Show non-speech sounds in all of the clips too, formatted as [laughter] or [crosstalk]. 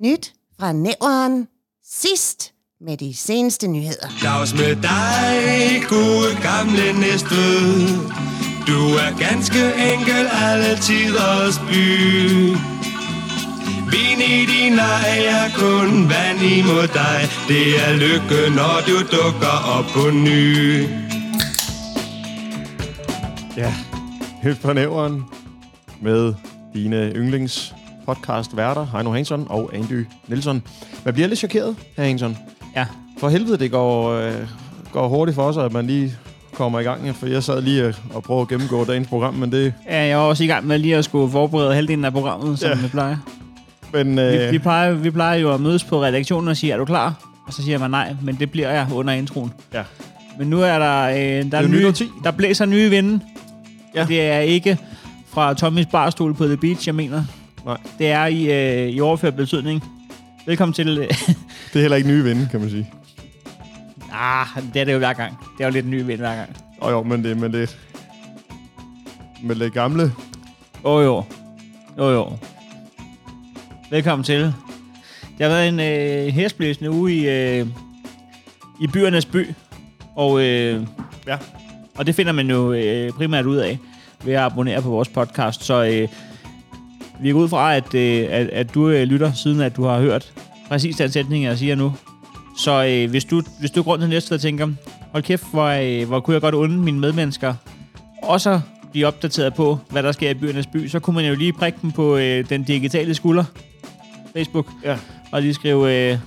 Nyt fra næveren. Sidst med de seneste nyheder. Dags med dig, gode gamle næstved. Du er ganske enkel alle tiders by. Vin i din ej er kun vand imod dig. Det er lykke, når du dukker op på ny. Ja, helt fra næveren med dine yndlings podcast værter, Heino Hansson og Andy Nielsen. Man bliver lidt chokeret, her Hansson. Ja. For helvede, det går, øh, går hurtigt for sig, at man lige kommer i gang. For jeg sad lige og prøvede at gennemgå dagens program, men det... Ja, jeg var også i gang med lige at skulle forberede halvdelen af programmet, som Ja. vi plejer. Men, Vi, øh, vi, plejer, vi plejer jo at mødes på redaktionen og sige, er du klar? Og så siger man nej, men det bliver jeg under introen. Ja. Men nu er der, øh, der, er nye, der blæser nye vinde. Ja. Det er ikke fra Tommys barstol på The Beach, jeg mener. Nej. Det er i, øh, i overført betydning. Velkommen til... Øh, [laughs] det er heller ikke nye vinde, kan man sige. ah, det er det jo hver gang. Det er jo lidt en ny vind hver gang. Og jo, men det er med lidt... Med lidt gamle... Åh oh, jo. Jo jo. Velkommen til. Det har været en øh, hæsblæsende uge i, øh, i byernes by. Og, øh, Ja. og det finder man jo øh, primært ud af ved at abonnere på vores podcast. Så øh, vi går ud fra, at, øh, at, at du øh, lytter, siden at du har hørt præcis den sætning, jeg siger nu. Så øh, hvis, du, hvis du går rundt til næste og tænker, hold kæft, hvor, øh, hvor kunne jeg godt unde mine medmennesker også blive opdateret på, hvad der sker i byernes by, så kunne man jo lige prikke dem på øh, den digitale skulder, Facebook, Ja. og lige skrive, øh,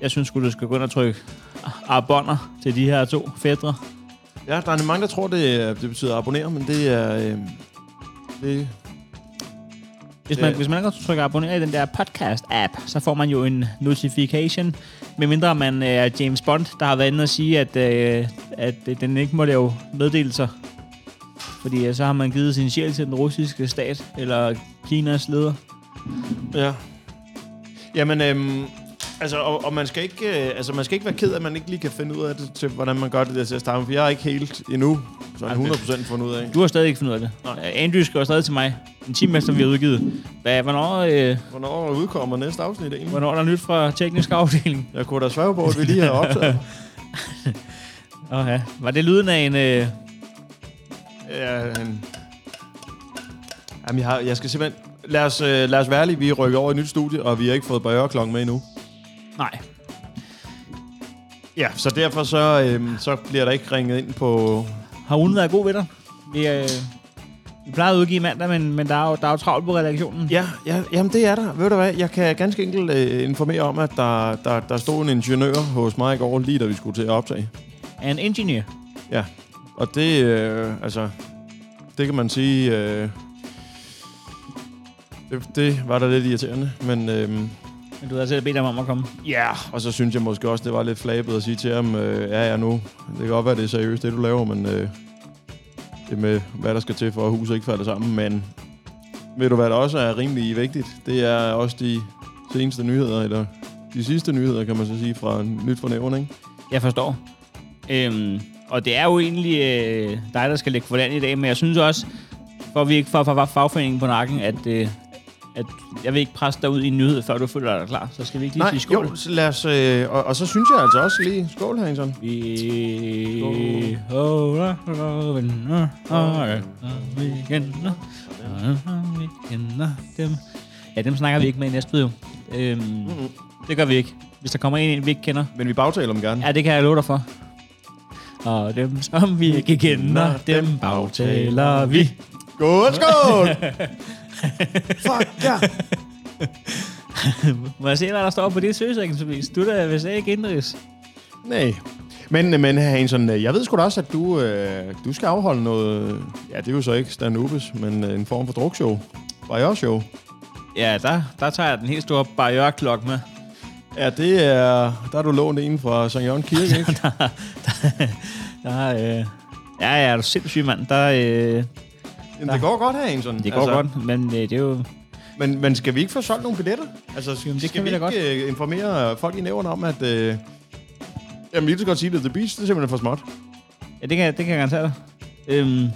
jeg synes du skal gå ind og trykke abonner til de her to fædre. Ja, der er mange, der tror, det, er- det betyder abonnere, men det er... Øh, det, Hvis man, hvis man ikke trykker abonner i den der podcast-app, så får man jo en notification, medmindre man øh, er James Bond, der har været inde og sige, at, øh, at øh, den ikke må lave meddelelser. Fordi øh, så har man givet sin sjæl til den russiske stat, eller Kinas leder. Ja. Jamen, øhm, altså, og, og man, skal ikke, øh, altså, man skal ikke være ked af, at man ikke lige kan finde ud af det, til, hvordan man gør det der til at starte med, for jeg har ikke helt endnu sådan Okay. 100% fundet ud af. Du har stadig ikke fundet ud af det. Nej. Andrew skriver stadig til mig, en time efter vi har udgivet. Hvad, hvornår, øh, Hvornår udkommer næste afsnit egentlig? hvornår er der nyt fra teknisk afdeling? Jeg kunne da svære på, at vi lige har optaget. [laughs] Okay. Var det lyden af en... Øh, en... Jamen, jeg, har, jeg skal simpelthen... Lad os, øh, lad os være ærlige, vi er rykket over i et nyt studie, og vi har ikke fået bøjerklokken med endnu. nej. Ja, så derfor så, øhm, så bliver der ikke ringet ind på... Har ugen været god ved dig? Vi, øh, vi plejede at udgive mandag, men, men der, er jo, der er jo travlt på redaktionen. Ja, ja, jamen det er der. Ved du hvad, jeg kan ganske enkelt øh, informere om, at der, der, der stod en ingeniør hos mig i går, lige da vi skulle til at optage. En engineer. Ja, og det, øh, altså, det kan man sige, øh, det, det var da lidt irriterende, men øh, Men du havde selv bedt ham om at komme. ja, og så synes jeg måske også, det var lidt flabet at sige til ham, øh, ja, ja, nu, det kan godt være, det er seriøst, det du laver, men øh, det med, hvad der skal til for, at huset ikke falder sammen, men ved du, hvad der også er rimelig vigtigt? Det er også de seneste nyheder, eller de sidste nyheder, kan man så sige, fra Nyt for ikke? Jeg forstår. Øhm, og det er jo egentlig øh, dig, der skal lægge for land i dag, men jeg synes også, for at vi ikke får fagforeningen på nakken, at, øh, at jeg vil ikke presse dig ud i en nyhed, før du føler dig klar. Så skal vi ikke lige Nej, sige skål? jo, så lad os, øh, og, og så synes jeg altså også lige, skål, Hansson. Vi dem. Ja, dem snakker vi ikke med i næste video. Øhm, Mm-hmm. det gør vi ikke. Hvis der kommer en ind, vi ikke kender. Men vi bagtaler dem gerne. Ja, det kan jeg love dig for. Og dem, som vi ikke kender, dem bagtaler vi. Skål, skål! [laughs] Fuck, ja. [laughs] Må jeg se, hvad der står på det søgesekvensbevis? Du er da vist ikke indrigs. Nej. Men, men Hansen, jeg ved sgu da også, at du, øh, du skal afholde noget... Ja, det er jo så ikke stand men øh, en form for drukshow. Bayer-show. Ja, der, der tager jeg den helt store barriere-klok med. Ja, det er... Der er du lånt en fra St. Jørgen Kirke, [laughs] ikke? Der er, øh, ja, ja, er du sindssyg, mand. Der, øh, Jamen, det går godt her, Hansen. det går altså, godt, men øh, det er jo... Men, men skal vi ikke få solgt nogle billetter? Altså, skal, Jamen, det skal kan vi vi ikke øh, informere folk i nævren om, at... Øh, jamen, vi kan godt sige det. The Beach, det er simpelthen for småt. Ja, det kan, det kan jeg garantere dig. Øhm,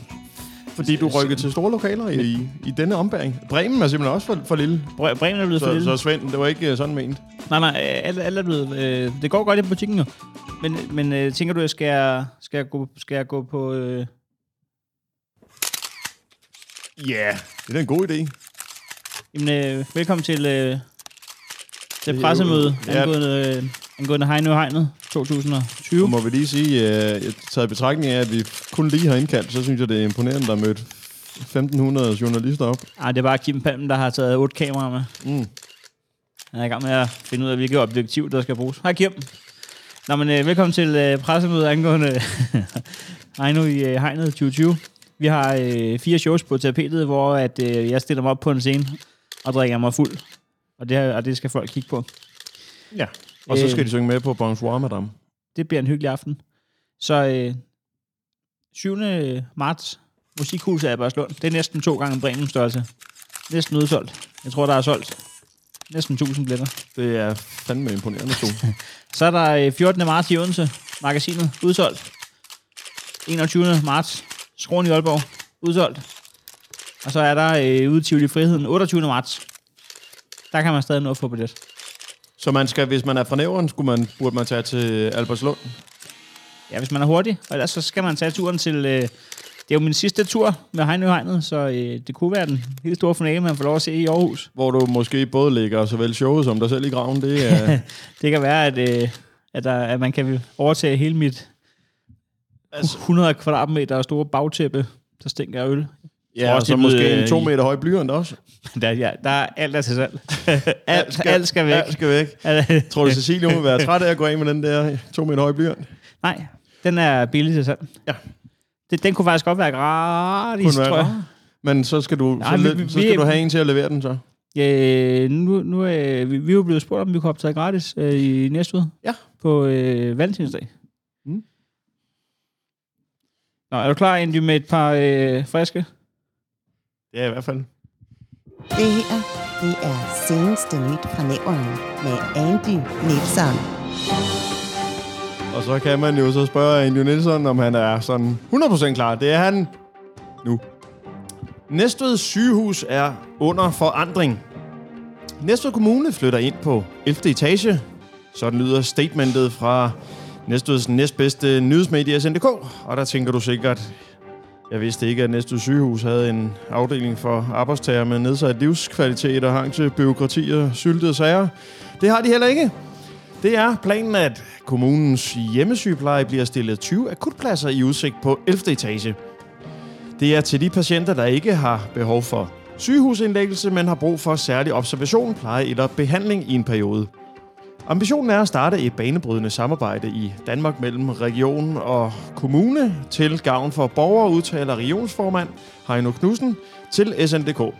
Fordi du rykkede til store lokaler i, i denne ombæring. Bremen er simpelthen også for, for lille. Bre- Bremen er blevet for Så, lille. så Svend, det var ikke øh, sådan ment. Nej, nej, alt, alt er blevet... Øh, det går godt i butikken jo. Men, men øh, tænker du, skal jeg, skal jeg, gå, skal jeg gå på... Øh, Ja, yeah. det er en god idé. jamen, øh, velkommen til, øh, Det til pressemøde ja. angående, øh, angående Heino Hegnet 2020. Nu må vi lige sige, øh, taget i betragtning af, at vi kun lige har indkaldt, så synes jeg, det er imponerende, der er mødt 1.500 journalister op. Ej, det er bare Kim Palm, der har taget otte kameraer med. Mm. Han er i gang med at finde ud af, hvilket objektiv, der skal bruges. Hej Kim. Nå, men øh, velkommen til øh, pressemødet angående [laughs] Heino i øh, Hegnet 2020. Vi har øh, fire shows på tapetet, hvor at, øh, jeg stiller mig op på en scene og drikker mig fuld. Og det, og det skal folk kigge på. Ja. Og så Øh. skal de synge med på Bonsoir, madame. Det bliver en hyggelig aften. Så øh, 7. marts, Musikhuset er Bergslund. Det er næsten to gange Bremen størrelse. Næsten udsolgt. Jeg tror, der er solgt næsten 1000 billetter. Det er fandme imponerende, to. [laughs] Så er der øh, 14. marts i Odense, magasinet, udsolgt. 21. marts, Skroen i Aalborg, udsolgt. Og så er der øh, ude i Friheden, 28. marts. Der kan man stadig nå at få billet. så man skal, hvis man er fra Nævren, skulle man, burde man tage til Albertslund. Ja, hvis man er hurtig. Og ellers så skal man tage turen til... Øh, det er jo min sidste tur med Heino Hegnet, så øh, det kunne være den helt store finale, man får lov at se i Aarhus. Hvor du måske både lægger såvel showet som dig selv i graven. Det er, [laughs] Det kan være, at, øh, at, der, at man kan overtage hele mit Altså- 100 kvadratmeter store bagtæppe, der stinker af øl. ja, også, og så måske en øh, to meter høj blyant også. [laughs] Der, ja, der er alt er til salg. [laughs] alt, skal, alt skal væk. Alt skal væk. [laughs] Tror du, Cecilie hun vil være træt af at gå af med den der to meter høje blyant? Nej, den er billig til salg. Ja. Det, den kunne faktisk godt være gratis, Kunne være tror jeg. Men så skal du, Nej, så, vi- så skal vi- du have en til at levere den så. Ja, nu, nu er vi, vi er jo blevet spurgt, om vi kunne optage gratis øh, i næste uge. Ja. På øh, valentinsdag. Nå, er du klar egentlig med et par øh, friske? Ja, i hvert fald. Det her, det er seneste nyt fra nævren med Andy Nielsen. Og så kan man jo så spørge Andy Nielsen, om han er sådan 100% klar. Det er han nu. Næstved sygehus er under forandring. Næstved Kommune flytter ind på 11. etage. Sådan lyder statementet fra Næstveds næstbedste nyhedsmedie SNDK. Og der tænker du sikkert, jeg vidste ikke, at Næstved sygehus havde en afdeling for arbejdstager med nedsat livskvalitet og hang til byråkrati og syltede sager. Det har de heller ikke. Det er planen, at kommunens hjemmesygepleje bliver stillet 20 akutpladser i udsigt på 11. etage. Det er til de patienter, der ikke har behov for sygehusindlæggelse, men har brug for særlig observation, pleje eller behandling i en periode. Ambitionen er at starte et banebrydende samarbejde i Danmark mellem region og kommune til gavn for borgere, udtaler regionsformand Heino Knudsen til SNDK.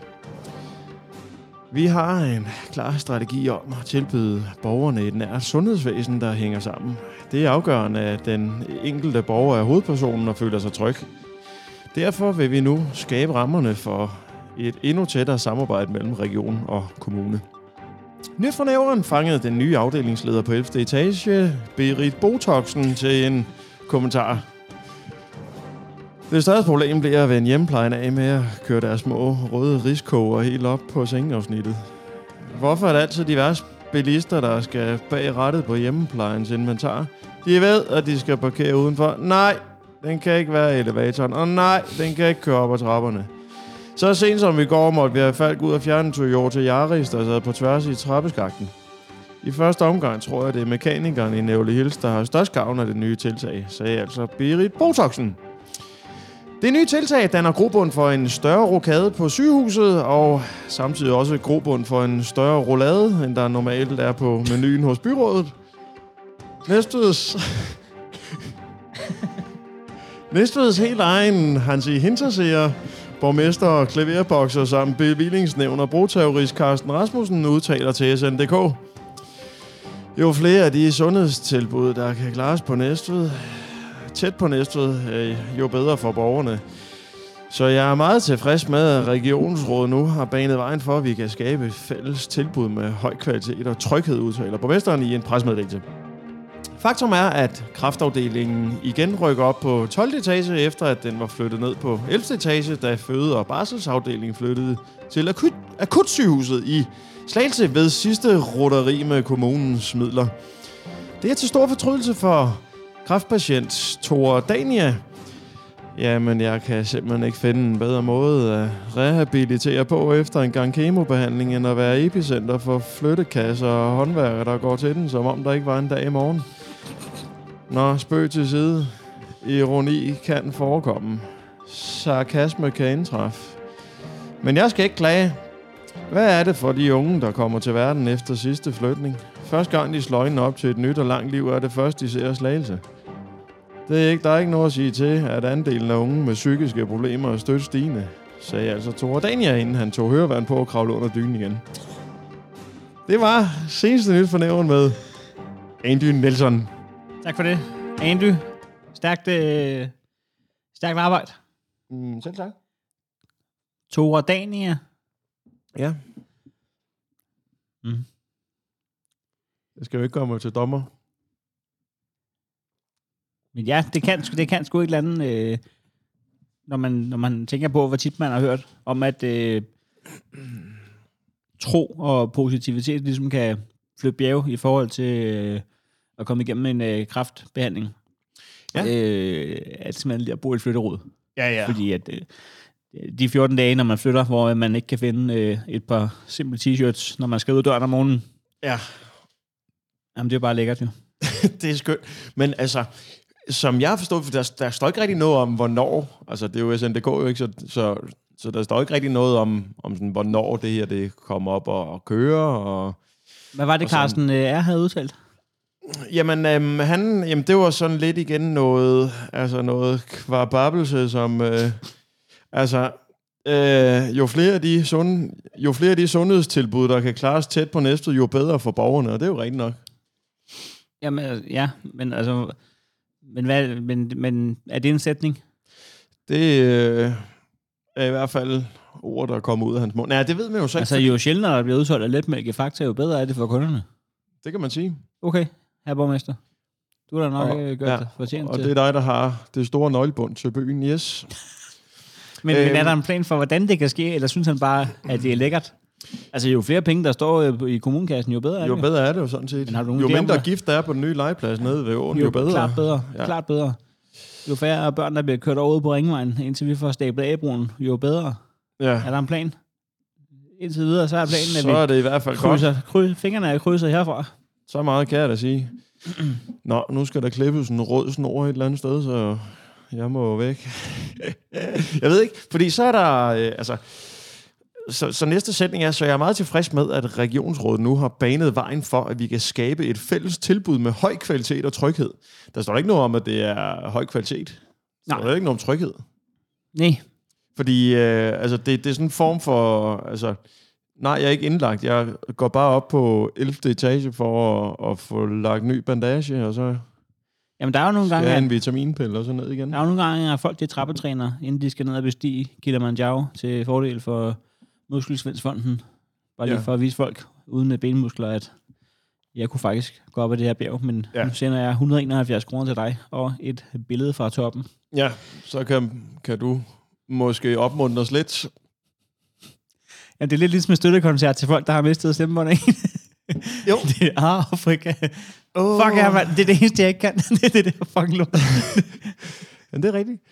Vi har en klar strategi om at tilbyde borgerne et nært sundhedsvæsen, der hænger sammen. Det er afgørende, at den enkelte borger er hovedpersonen og føler sig tryg. Derfor vil vi nu skabe rammerne for et endnu tættere samarbejde mellem region og kommune. Nyt fra nævren fangede den nye afdelingsleder på 11. etage, Berit Botoxen, til en kommentar. Det største problem bliver at vende hjemmeplejen af med at køre deres små røde riskoger helt op på sengeafsnittet. Hvorfor er det altid diverse bilister, der skal bag rettet på hjemmeplejens inventar? De ved, at de skal parkere udenfor. Nej, den kan ikke være i elevatoren. Og nej, den kan ikke køre op ad trapperne. Så sent som i går måtte vi have faldt ud og fjerne en Toyota Yaris, der sad på tværs i trappeskakten. I første omgang tror jeg, det er mekanikeren i Nævle Hills, der har størst gavn af det nye tiltag, sagde altså Berit Botoxen. Det nye tiltag danner grobund for en større rokade på sygehuset, og samtidig også grobund for en større roulade, end der normalt er på menuen hos byrådet. Næstveds... [laughs] Næstveds helt egen Hansi Hinterseer, borgmester og klaverbokser samt bevillingsnævn og brugterrorist Carsten Rasmussen udtaler til SNDK. Jo flere af de sundhedstilbud, der kan klares på Næstved, tæt på Næstved, øh, jo bedre for borgerne. Så jeg er meget tilfreds med, at regionsrådet nu har banet vejen for, at vi kan skabe fælles tilbud med høj kvalitet og tryghed, udtaler borgmesteren i en presmeddelelse. Faktum er, at kraftafdelingen igen rykker op på 12. etage, efter at den var flyttet ned på 11. etage, da føde- og barselsafdelingen flyttede til akut, akutsygehuset i Slagelse ved sidste roteri med kommunens midler. Det er til stor fortrydelse for kraftpatient Thor Dania. Jamen, jeg kan simpelthen ikke finde en bedre måde at rehabilitere på efter en gang kemobehandling, end at være epicenter for flyttekasser og håndværkere, der går til den, som om der ikke var en dag i morgen. Nå, spøg til side. Ironi kan forekomme. Sarkasme kan indtræffe. Men jeg skal ikke klage. Hvad er det for de unge, der kommer til verden efter sidste flytning? Første gang de slår op til et nyt og langt liv, er det først, de ser slagelse. Det er ikke, der er ikke noget at sige til, at andelen af unge med psykiske problemer er stødt stigende, sagde altså Thor Dania, inden han tog hørevand på og kravlede under dynen igen. Det var seneste nyt for nævren med Andy Nelson. Tak for det. Andy, stærkt, øh, stærkt arbejde. Mm, selv tak. Tora Dania. Ja. Mm. Jeg skal jo ikke komme til dommer. Men ja, det kan, det kan sgu ikke lande, øh, når, man, når man tænker på, hvor tit man har hørt om, at øh, tro og positivitet ligesom kan flytte bjerge i forhold til øh, at komme igennem en øh, kraftbehandling. Ja. Øh, at simpelthen lige at bo i et flytterod. Ja, ja. Fordi at øh, de 14 dage, når man flytter, hvor man ikke kan finde øh, et par simple t-shirts, når man skal ud af døren om morgenen, Ja, jamen det er bare lækkert jo. [laughs] det er skønt. Men altså, som jeg har forstået, for der, der står ikke rigtig noget om, hvornår. Altså, det er jo SNDK jo ikke, så, så, så der står ikke rigtig noget om, om sådan, hvornår det her det kommer op og, og kører. Og, Hvad var det, Og Carsten øh, R. havde udtalt? Jamen, øhm, han, jamen, det var sådan lidt igen noget, altså noget kvarbabelse, som... Øh, altså, øh, jo, flere af de sund, jo flere af de sundhedstilbud, der kan klares tæt på næstet, jo bedre for borgerne, og det er jo rigtigt nok. Jamen, altså, ja, men altså... Men, hvad, men, men er det en sætning? Det øh, er i hvert fald ord, der kommer ud af hans mund. Nej, det ved man jo så ikke. Altså, jo sjældnere der bliver udsolgt af letmælk i Fakta, jo bedre er det for kunderne. Det kan man sige. Okay, herre borgmester. Du har da nok Og- og, gjort ja, ja, fortjent Og til. det er dig, der har det store nøglebund til byen, yes. [laughs] men, men er øhm, der en plan for, hvordan det kan ske, eller synes han bare, at det er lækkert? Altså, jo flere penge, der står øh, i kommunekassen, jo bedre er Jo det. bedre er det jo sådan set. Men har du Jo mindre det? gift der er på den nye legeplads nede ved åen, jo, jo, bedre. Klart bedre, Ja. klart bedre. Jo færre børn, der bliver kørt over på ringvejen, indtil vi får stablet A-broen, jo bedre. Ja. Er der en plan? Indtil videre, så er planen, at Så er det i hvert fald godt. krydser, kryds, fingrene er krydset herfra. Så meget kan jeg da sige. Nå, nu skal der klippes en rød snor et eller andet sted, så jeg må væk. [laughs] jeg ved ikke, fordi så er der... Øh, altså, så, så næste sætning er, så jeg er meget tilfreds med, at regionsrådet nu har banet vejen for, at vi kan skabe et fælles tilbud med høj kvalitet og tryghed. Der står ikke noget om, at det er høj kvalitet. Der Nej. står ikke noget om tryghed. Nej, Fordi øh, altså, det, det er sådan en form for... Altså, nej, jeg er ikke indlagt. Jeg går bare op på 11. etage for at, at få lagt ny bandage, og så jamen der er jo nogle gange, at, en vitaminpille og så ned igen. der er jo nogle gange, at folk de trappetræner, inden de skal ned og bestige Kilimanjaro til fordel for Muskelsvindsfonden. Bare lige Ja. for at vise folk uden benmuskler, at jeg kunne faktisk gå op ad det her bjerg, men Ja. ja. nu sender jeg 171 kroner til dig, og et billede fra toppen. Ja, så kan, kan du måske opmuntre os lidt. Ja, det er lidt ligesom en støttekoncert til folk, der har mistet stemmebåndet. Jo. [laughs] det er ah, Afrika. Oh. Fuck ja, mand. Det er det eneste, jeg ikke kan. [laughs] det er det der fucking lort. [laughs] Ja, det er rigtigt.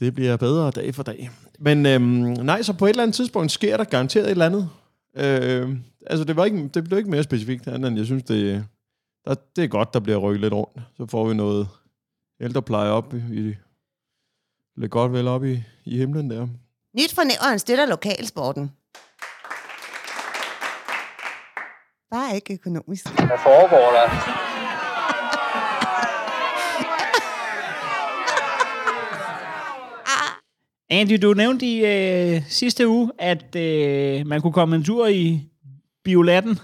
Det bliver bedre dag for dag. Men øhm, nej, så på et eller andet tidspunkt sker der garanteret et eller andet. Øh, altså, det, var ikke, det blev ikke mere specifikt, andet end jeg synes, det, der, det er godt, der bliver rykket lidt rundt. Så får vi noget ældrepleje op i, i lidt godt vel op i, i himlen der. Nyt fra Nævren støtter lokalsporten. Bare ikke økonomisk. Hvad foregår der? [laughs] Andy, du nævnte i øh, sidste uge, at øh, man kunne komme en tur i Biolatten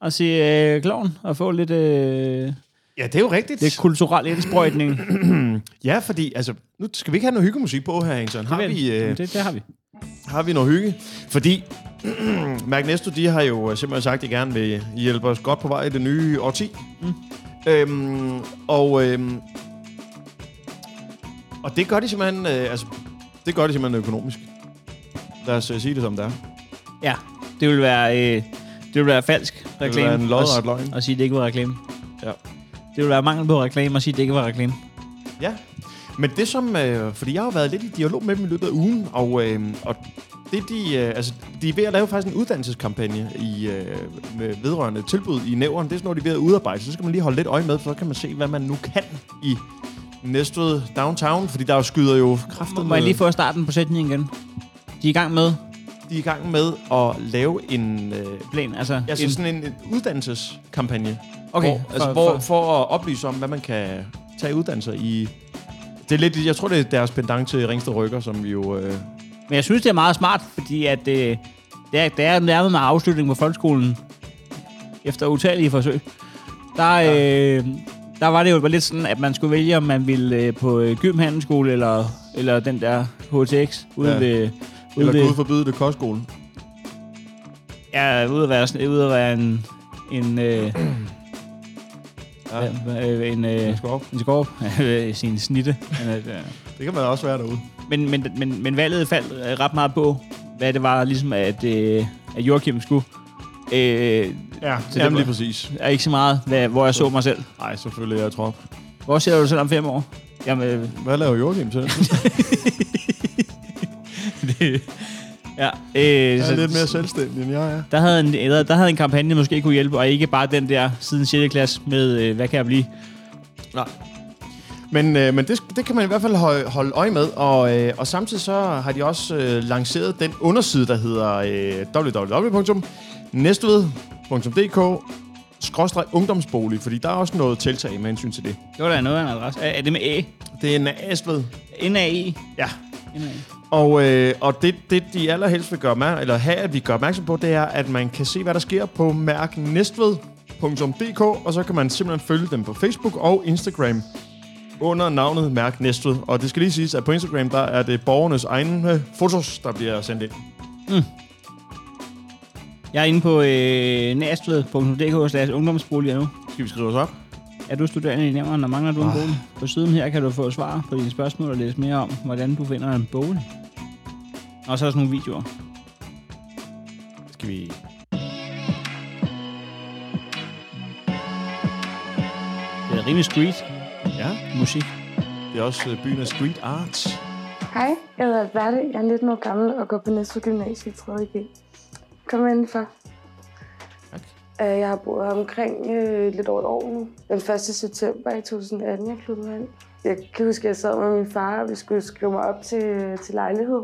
og se øh, kloven og få lidt, øh, Ja, det er jo rigtigt. lidt kulturel indsprøjtning. [clears throat] ja, fordi, altså, nu skal vi ikke have noget hyggemusik på her, Hansen. Har vi, øh, det, det har vi. har vi noget hygge? Fordi [clears throat] Magnesto, de har jo øh, simpelthen sagt, at de gerne vil hjælpe os godt på vej i det nye årti. Mm. Øhm, og, øhm, og det gør de simpelthen, øh, altså, det gør de simpelthen økonomisk. Lad os øh, sige det som det er. Ja, det vil være, øh, det vil være falsk vil reklame. være en lodret løgn. At sige, at det ikke var reklame. Ja. Det vil være mangel på reklame at sige, at det ikke var reklame. Ja, men det som, øh, fordi jeg har været lidt i dialog med dem i løbet af ugen, og, øh, og det de, øh, altså, de er ved at lave faktisk en uddannelseskampagne i, øh, med vedrørende tilbud i nævren. Det er sådan noget, de er ved at udarbejde, så skal man lige holde lidt øje med, for så kan man se, hvad man nu kan i Næstved Downtown, fordi der jo skyder jo kraftet Må jeg lige få starten på sætningen igen? De er i gang med De er i gang med at lave en, øh, plan, altså... altså en, sådan en, en uddannelseskampagne, okay, hvor, altså, hvor, for at oplyse om, hvad man kan tage uddannelser i... Det er lidt, jeg tror, det er deres pendant til Ringsted Rykker, som vi jo... Øh, Men jeg synes, det er meget smart, fordi at, øh, det, er, det er nærmet med afslutning på folkeskolen efter utallige forsøg. Der, øh, der var det jo lidt sådan, at man skulle vælge, om man ville øh, på øh, Gym Handelsskole eller, eller den der HTX ude Ja. ved... Ude eller ved, Gud forbyde det kostskole. Ja, ude at være, sådan- ude at være en... En, øh, Ja. øh, en, øh, En skorp. en skorp. [laughs] sin snitte. Øh, Det kan man også være derude. Men, men, men, men valget faldt øh, ret meget på, hvad det var, ligesom at, øh, at Joachim skulle. Øh, Ja, det jamen var- lige præcis. er ikke så meget, hvad, hvor jeg så mig selv. Nej, selvfølgelig er jeg trop. Hvor ser du dig selv om fem år? Jamen, øh, Hvad laver Joachim til? [laughs] [laughs] det, ja, øh, Jeg er så, lidt mere selvstændig, end jeg er. der havde, en, eller, der havde en kampagne måske kunne hjælpe, og ikke bare den der siden 6. klasse med, øh, hvad kan jeg blive? Nej. Men, øh, men det, det kan man i hvert fald holde, holde øje med, og, øh, og samtidig så har de også øh, lanceret den underside, der hedder øh, www.næstved.dk skråstreg ungdomsbolig, fordi der er også noget tiltag med hensyn til det. Det var da noget af en adresse. Er, er det med A? Det er Næstved. N-A-E? Ja. N-A-E. Og, øh, og det, det, de allerhelst vil gøre med, eller have, at vi gør opmærksom på, det er, at man kan se, hvad der sker på mærknæstved.dk, og så kan man simpelthen følge dem på Facebook og Instagram under navnet Mærk Næstved. Og det skal lige siges, at på Instagram, der er det borgernes egne fotos, der bliver sendt ind. Jeg er inde på øh, næstved.dk slash ungdomsboliger nu. Skal vi skrive os op? Er du studerende i nævren, og mangler du en Ah. bolig? På siden her kan du få svar på dine spørgsmål og læse mere om, hvordan du finder en bolig. Og så er der sådan nogle videoer. Skal vi... Det er rimelig street Ja, musik. det er også øh, byen af street arts. Hej, jeg hedder Alberte. Jeg er 19 år gammel og går på Næstved Gymnasie i 3.G. Kom indenfor. Øh, Jeg har boet her omkring øh, lidt over et år nu. Den 1. september i 2018, jeg flyttede herind. Jeg kan huske, at jeg sad med min far, og vi skulle skrive mig op til, til lejlighed.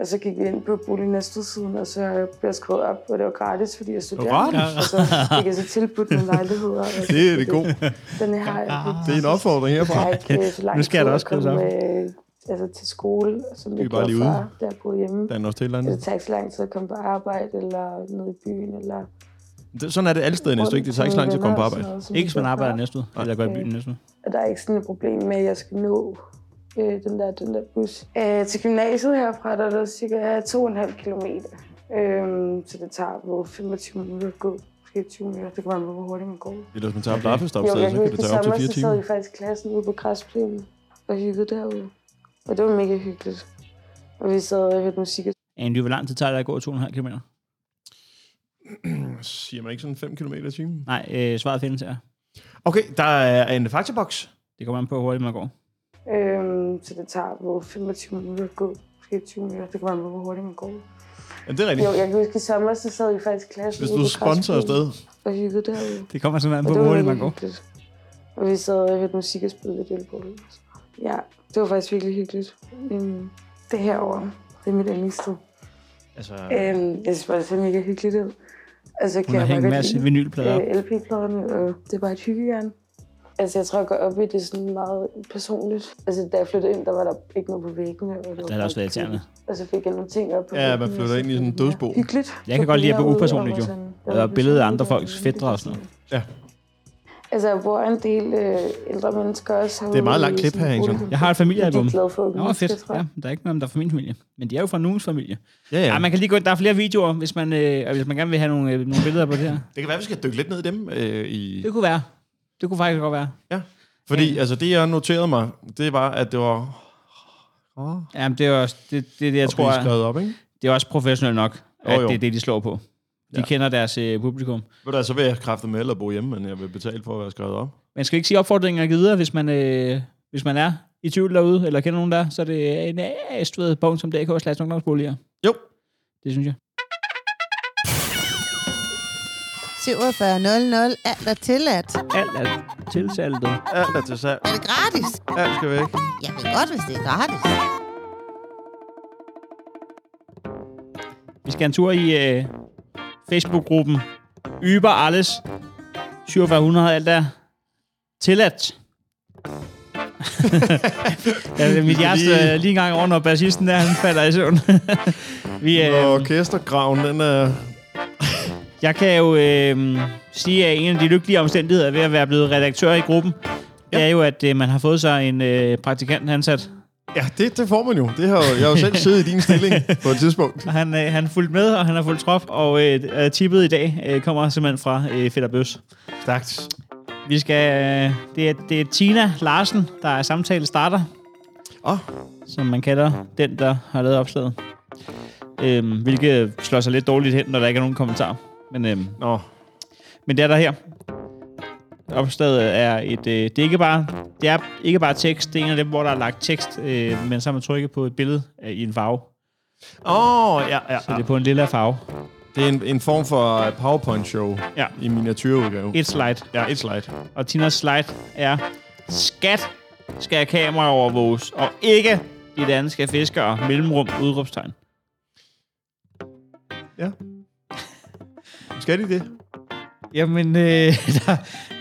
Og så gik vi ind på Bolig Næstved-siden, og så blev jeg skrevet op, og det var gratis, fordi jeg studerede. Gratis? Og så fik jeg så tilbudt nogle lejligheder. og Det er det gode. Den her har jeg. Det er en opfordring herfra. har ikke øh, Nu skal jeg da også skrives komme, op. øh, altså til skole, som det gjorde lige ude. før, da jeg boede hjemme. Der er også til et eller Det andet. tager ikke så lang tid at komme på arbejde, eller ned i byen, eller... Det, sådan er det alle steder i Næstved, ikke? Det tager ikke så lang tid at komme på arbejde. Ikke hvis man arbejder næstved, eller går i byen næstved. Og der er ikke sådan et problem med, at jeg skal nå øh, den, der, den der bus. Øh, til gymnasiet herfra, der er der cirka 2,5 kilometer. Øh, så det tager på 25 minutter at gå. Måske 20 minutter. Det kommer an på, hvor hurtigt man går. Eller hvis man tager Okay. blaffestop, Jo, så jeg kan kan det tage op til sommer, fire så sad timer. vi faktisk i klassen ude på græsplænen og hyggede derude. Og det var mega hyggeligt. Og vi sad og hørte musik. Andy, hvor lang tid tager det at gå 2,5 km? [clears throat] Siger man ikke sådan 5 km i timen? Nej, øh, svaret findes her. Okay, der er en faktaboks. Det kommer an på, hvor hurtigt man går. Øhm, så det tager på 25 minutter at gå. Måske 20 minutter. Det kommer an på, hvor hurtigt man går. Ja, det er rigtigt. Jo, jeg kan huske, i sommer, så sad vi faktisk i klassen Hvis du på sponsor afsted. Og hyggede derude. Det kommer simpelthen an på, det hvor hurtigt man går. Og vi sad og hørte musik og spillede lidt ølbål. Ja, det var faktisk virkelig hyggeligt. Øhm, det her år, det er mit yndlingssted. Altså, Øhm, jeg synes bare, det ser mega hyggeligt ud. Altså, Hun har hængt en masse vinylplader op. øh, LP-pladerne, og det er bare et hyggejern. Altså, jeg tror, jeg går op i det sådan meget personligt. Altså, da jeg flyttede ind, der var der ikke noget på væggene. Og det Der har da også været irriterende. Og så fik jeg nogle ting op på Ja, man flytter ind i så sådan en dødsbo. Hyggeligt. Jeg kan godt lide at Derude, upersonligt, og jo. sådan- Eller billeder af andre folks og fætre og sådan noget. Ja. Altså, jeg bor en del øh, ældre mennesker også. Det er meget langt klip her, så? Jeg har et familiealbum. Jeg er glad for Nå, fedt. Ja, der er ikke noget om, der er fra min familie. Men de er jo fra nogens familie. ja, Ja, ja. man kan lige gå ind. Der er flere videoer, hvis man, øh, og hvis man gerne vil have nogle, øh, nogle billeder på det her. Det kan være, vi skal dykke lidt ned i dem. Øh, i... Det kunne være. Det kunne faktisk godt være. Fordi altså, det, jeg noterede mig, det var, at det var... Oh, Jamen, det er også, det, det, det jeg tror, jeg... op, ikke? det er også professionelt nok, at jo. det er det, de slår på. De Ja. kender deres øh, publikum. Ved du, så vil jeg kræfte med eller bo hjemme, men jeg vil betale for at være skrevet op. Man skal ikke sige opfordringer videre, hvis man, øh, hvis man er i tvivl derude, eller kender nogen der, så er det en astved.dk slash ungdomsboliger. Jo. Det synes jeg. 4700, alt er tilladt. Alt er tilsaltet. Alt er til salg. Er det gratis? Alt skal væk. Jeg ved godt, hvis det er gratis. Vi skal en tur i øh, Facebook-gruppen Yber Alles 4700 alt er tilladt. [laughs] ja, mit hjerte er lige en gang over, når bassisten der, han falder i søvn. [laughs] Vi, Øh, øh, orkestergraven, den er... jeg kan jo øh, sige, at en af de lykkelige omstændigheder ved at være blevet redaktør i gruppen, ja. det er jo, at øh, man har fået sig en øh, praktikant ansat. Ja, det, det får man jo. Det har jeg har jo selv siddet i din stilling på et tidspunkt. Han, øh, han fulgte med, og han har fulgt trop, og øh, tippet i dag øh, kommer simpelthen fra øh, Fætter Bøs. Stærkt. Vi skal... øh, Det er, det er Tina Larsen, der er samtale starter, Åh, som man kalder den, der har lavet opslaget. Øhm, hvilket slår sig lidt dårligt hen, når der ikke er nogen kommentar. Men, øhm, nå. men det er der her. Opslaget er et... Øh, det, er ikke bare, det er ikke bare tekst. Det er en af dem, hvor der er lagt tekst, øh, men så har man trykket på et billede øh, i en farve. Åh, oh, ja, ja, Så det er på en lille farve. Det er en, en form for PowerPoint-show Ja. i miniatyrudgave. Et slide. Ja, et slide. Og Tinas slide er, skat skal kamera overvåges, og ikke de danske fiskere, mellemrum, udråbstegn. Ja. Skal de det? Jamen, øh, [laughs] der,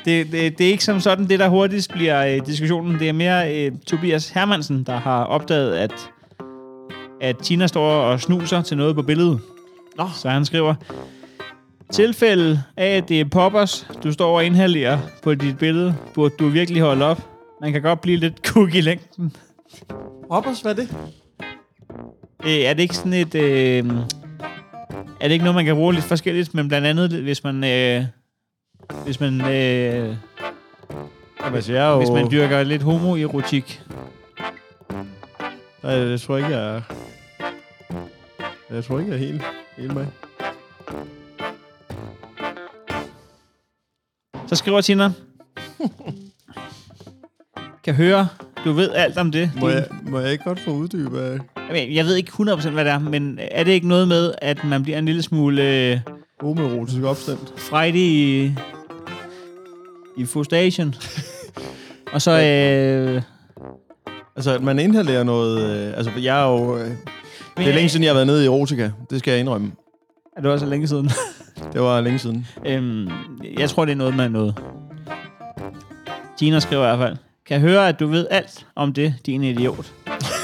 det, det, det er ikke som sådan det, der hurtigst bliver øh, diskussionen. Det er mere øh, Tobias Hermansen, der har opdaget, at, at Tina står og snuser til noget på billedet. Nå. Så han skriver, tilfælde af, at det er poppers, du står og inhalerer på dit billede, burde du virkelig holde op. Man kan godt blive lidt kuk i længden. Hoppers, hvad er det? Øh, er det ikke sådan et... Øh, er det ikke noget, man kan bruge lidt forskelligt, men blandt andet, hvis man... Øh, hvis man... Øh, Jamen, altså, jeg jo... hvis man dyrker lidt homoerotik. Nej, jeg tror ikke, jeg er... Jeg tror ikke, jeg er helt, helt med. Så skriver Tina... kan høre, du ved alt om det. Må jeg, må jeg ikke godt få uddybet jeg ved ikke 100% hvad det er, men er det ikke noget med, at man bliver en lille smule øh, homoerotisk opstand? frejdig i, i frustration? Og så... Øh, Altså, at man inhalerer noget... Øh, altså, jeg er jo... Øh, det er længe siden, jeg har været nede i erotika. Det skal jeg indrømme. Er det også længe siden? Det var længe siden. Øhm, jeg tror, det er noget med noget. Gina skriver i hvert fald. Kan høre, at du ved alt om det, din idiot.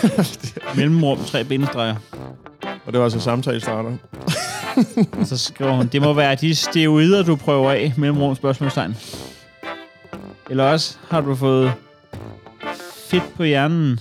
[laughs] Mellemrum, tre bindestreger. Og det var altså samtale starter. Og så skriver hun, det må være de steroider, du prøver af, mellemrum spørgsmålstegn. Eller også har du fået fedt på hjernen.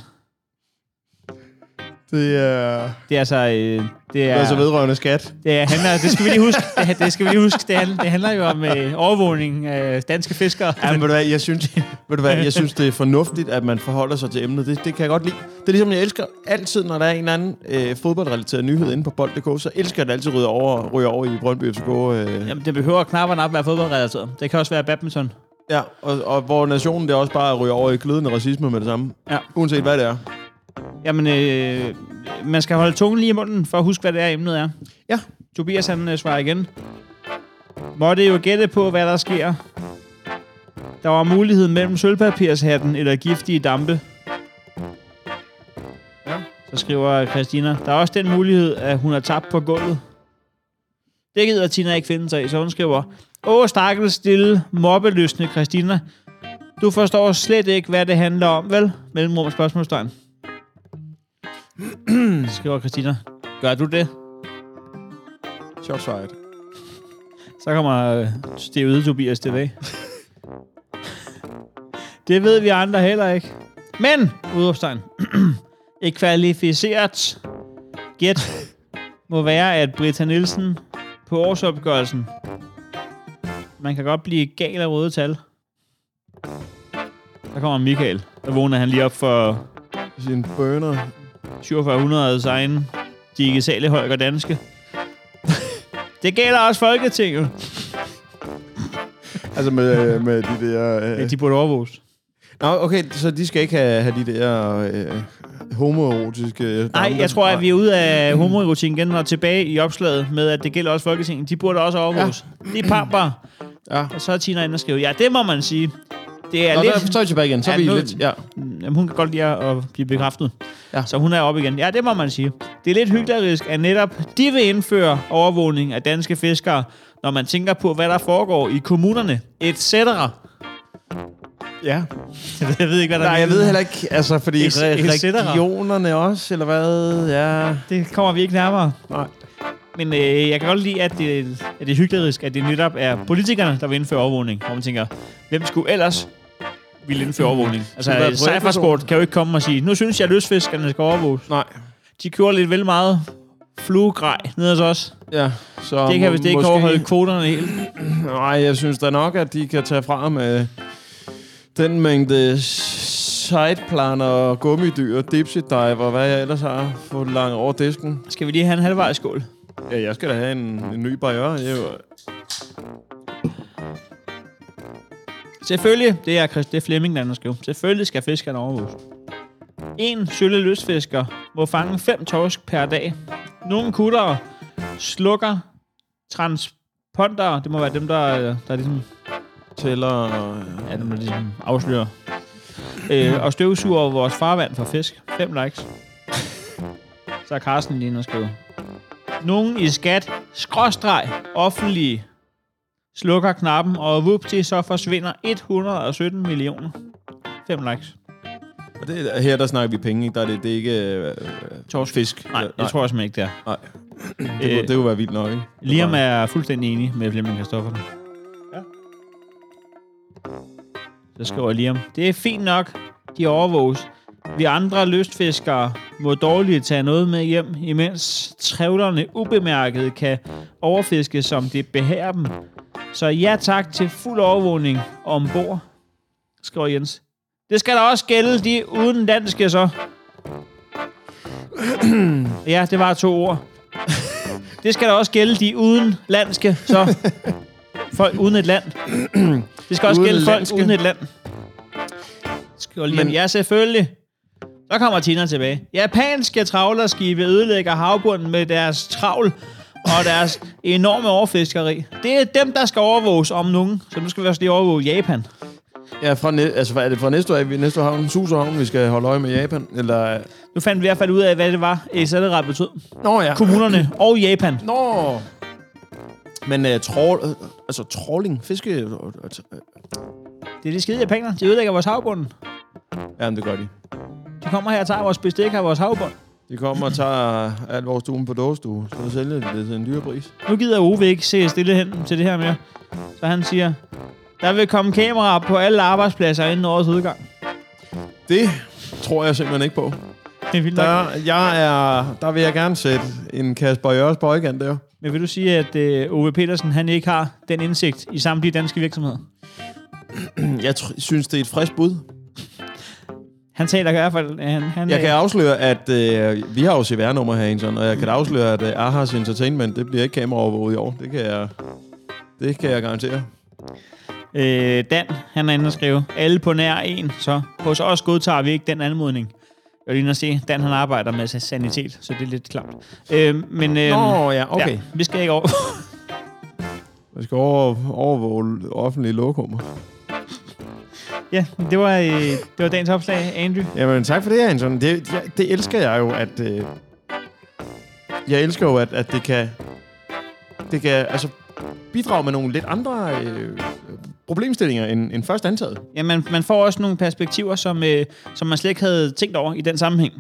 Det er... Det er altså... Øh, det Det er, er altså vedrørende skat. det, er, handler, det skal vi lige huske. Det, det skal vi lige huske. Det handler, det handler jo om øh, overvågning af danske fiskere. Ja, men ved du hvad, jeg synes, ved du hvad, jeg synes, det er fornuftigt, at man forholder sig til emnet. Det, det kan jeg godt lide. Det er ligesom, jeg elsker altid, når der er en eller anden øh, fodboldrelateret nyhed inde på bold.dk, så elsker jeg det altid at ryge over, ryge over i Brøndby FCK. Øh, Jamen, det behøver knap og nap være fodboldrelateret. Det kan også være badminton. ja, og, og hvor nationen det er også bare at ryge over i glødende racisme med det samme. Ja. Uanset hvad det er. Jamen, øh, man skal holde tungen lige i munden, for at huske, hvad det er, emnet er. Ja. Tobias, han øh, svarer igen. Måtte jo gætte på, hvad der sker. Der var mulighed mellem sølvpapirshatten eller giftige dampe. Ja. Så skriver Christina, der er også den mulighed, at hun er tabt på gulvet. Det gider Tina ikke finde sig i, så hun skriver, Åh, stakkels stille, mobbeløsende Christina. Du forstår slet ikke, hvad det handler om, vel? Mellemrum spørgsmålstegn. [clears throat] skriver Christina. Gør du det? Shots [laughs] fired. Så kommer øh, stevet Tobias tilbage. [laughs] det ved vi andre heller ikke. Men, udopstegn. Et [clears throat] kvalificeret gæt må være, at Britta Nielsen på årsopgørelsen man kan godt blive gal af røde tal. Der kommer Michael. Der vågner han lige op for Sin burner. 4700 egen digitale højt og danske. [laughs] det gælder også Folketinget. Altså med, med de der... Ja, Øh. de burde overvåges. Nå, okay, så de skal ikke have, have de der øh, homoerotiske... Nej, jeg tror, at vi er ude af homoerotikken igen og tilbage i opslaget med, at det gælder også Folketinget. De burde også overvåges. Ja. Det er pamper. Ja. Og så er Tina inde og skrive, ja, det må man sige. Det er Nå, lidt... der, så er vi tilbage igen. Så er Ja, vi nu- lidt... Ja. Jamen, hun kan godt lide at blive bekræftet. Ja. Så hun er oppe igen. Ja, det må man sige. Det er lidt hyggeligt, at netop de vil indføre overvågning af danske fiskere, når man tænker på, hvad der foregår i kommunerne, etc. ja. [laughs] jeg ved ikke, hvad der Nej, jeg ved heller ikke, altså, fordi Et- regionerne også, eller hvad? Ja. Det kommer vi ikke nærmere. Nej. Men øh, jeg kan godt lide, at det, at det er hyggeligt, at det netop er politikerne, der vil indføre overvågning. Hvor man tænker, hvem skulle ellers ville indføre overvågning? Altså, Cyphersport kan jo ikke komme og sige, nu synes jeg, at løsfiskerne skal overvåges. Nej. De kører lidt vel meget fluegrej ned hos os. Ja, så Det kan vist ikke måske- overholde kvoterne helt. Nej, jeg synes da nok, at de kan tage fra med den mængde sideplaner og gummidyr, dipsy dive og hvad jeg ellers har fået langt over disken. Skal vi lige have en halvvejs skål? Ja, jeg skal da have en, en ny barriere. Er jo, Selvfølgelig, det er, Chris, det er Flemming, der skriver. Selvfølgelig skal fiskerne overvåges. En sølle lystfisker må fange fem torsk per dag. Nogle kuttere slukker transponder. Det må være dem, der, der ligesom, tæller ja, dem, der ligesom afslører. Øh, og støvsuger vores farvand for fisk. Fem likes. [laughs] Så er Carsten lige inde og skrive. Nogen i skat, skråstreg, offentlige, slukker knappen, og vupti, så forsvinder 117 millioner. Fem likes. Og det, her der snakker vi penge, ikke? Der er det, det er ikke øh, Torsk. fisk. Nej, det tror jeg simpelthen ikke, det er. Nej. Det, kunne, det kunne være vildt nok, ikke? Liam er fuldstændig enig med Flemming Kristoffersen. Ja. Så skriver Liam, det er fint nok, de overvåges. Vi andre lystfiskere må dårligt tage noget med hjem, imens trævlerne ubemærket kan overfiske, som det behager dem. Så ja tak til fuld overvågning ombord, skriver Jens. Det skal da også gælde de uden danske, så. [clears throat] ja, det var to ord. [laughs] Det skal da også gælde de uden landske, så. Folk uden et land. Det skal også gælde folk uden et land. Skriver lige, Men- ja, selvfølgelig. Så kommer Tina tilbage. Japanske travlerskibe ødelægger havbunden med deres travl og deres enorme overfiskeri. Det er dem, der skal overvåges om nogen. Så nu skal vi også lige overvåge Japan. Ja, fra næ- altså, er det fra næste år? Vi næste år havn, Susehavn, vi skal holde øje med Japan? Eller... Nu fandt vi i hvert fald ud af, hvad det var, Esatteret betød. Nå ja. Kommunerne og Japan. Nå. Men uh, trål, uh, altså tråling, fiske... Uh, Det er de skide japanere. De ødelægger vores havbunden. ja, det gør de. De kommer her og tager vores bestik af vores havbund. De kommer og tager alt vores stuen på dårstue, så sælger de det til en dyre pris. Nu gider Ove ikke se stille hen til det her mere. Så han siger, der vil komme kameraer på alle arbejdspladser inden årets udgang. Det tror jeg simpelthen ikke på. Det er vildt nok. Der, jeg er, der vil jeg gerne sætte en Kasper Jørs bøjkant der. Men vil du sige, at øh, Ove Petersen han ikke har den indsigt i samtlige danske virksomheder? Jeg synes, det er et frisk bud. Han taler i hvert fald... Han, han, Jeg kan afsløre, at øh, vi har jo CVR-nummer her, Enson, og jeg kan afsløre, at øh, Ahas Entertainment, det bliver ikke kameraovervåget i år. Det kan jeg, det kan jeg garantere. øh, Dan, han er inde og skrive, alle på nær en, så hos os godtager vi ikke den anmodning. Jeg vil lige se, Dan han arbejder med sanitet, så det er lidt klamt. Øh, men øh, Nå, ja, okay. ja, vi skal ikke over... Vi skal over, overvåge offentlige lokummer. Ja, det var, øh, det var dagens opslag, Andrew. Jamen, tak for det, Anton. Det, jeg, det elsker jeg jo, at... Øh, jeg elsker jo, at, at det kan... Det kan altså bidrage med nogle lidt andre øh, problemstillinger end, end først antaget. Ja, man, man får også nogle perspektiver, som, øh, som man slet ikke havde tænkt over i den sammenhæng.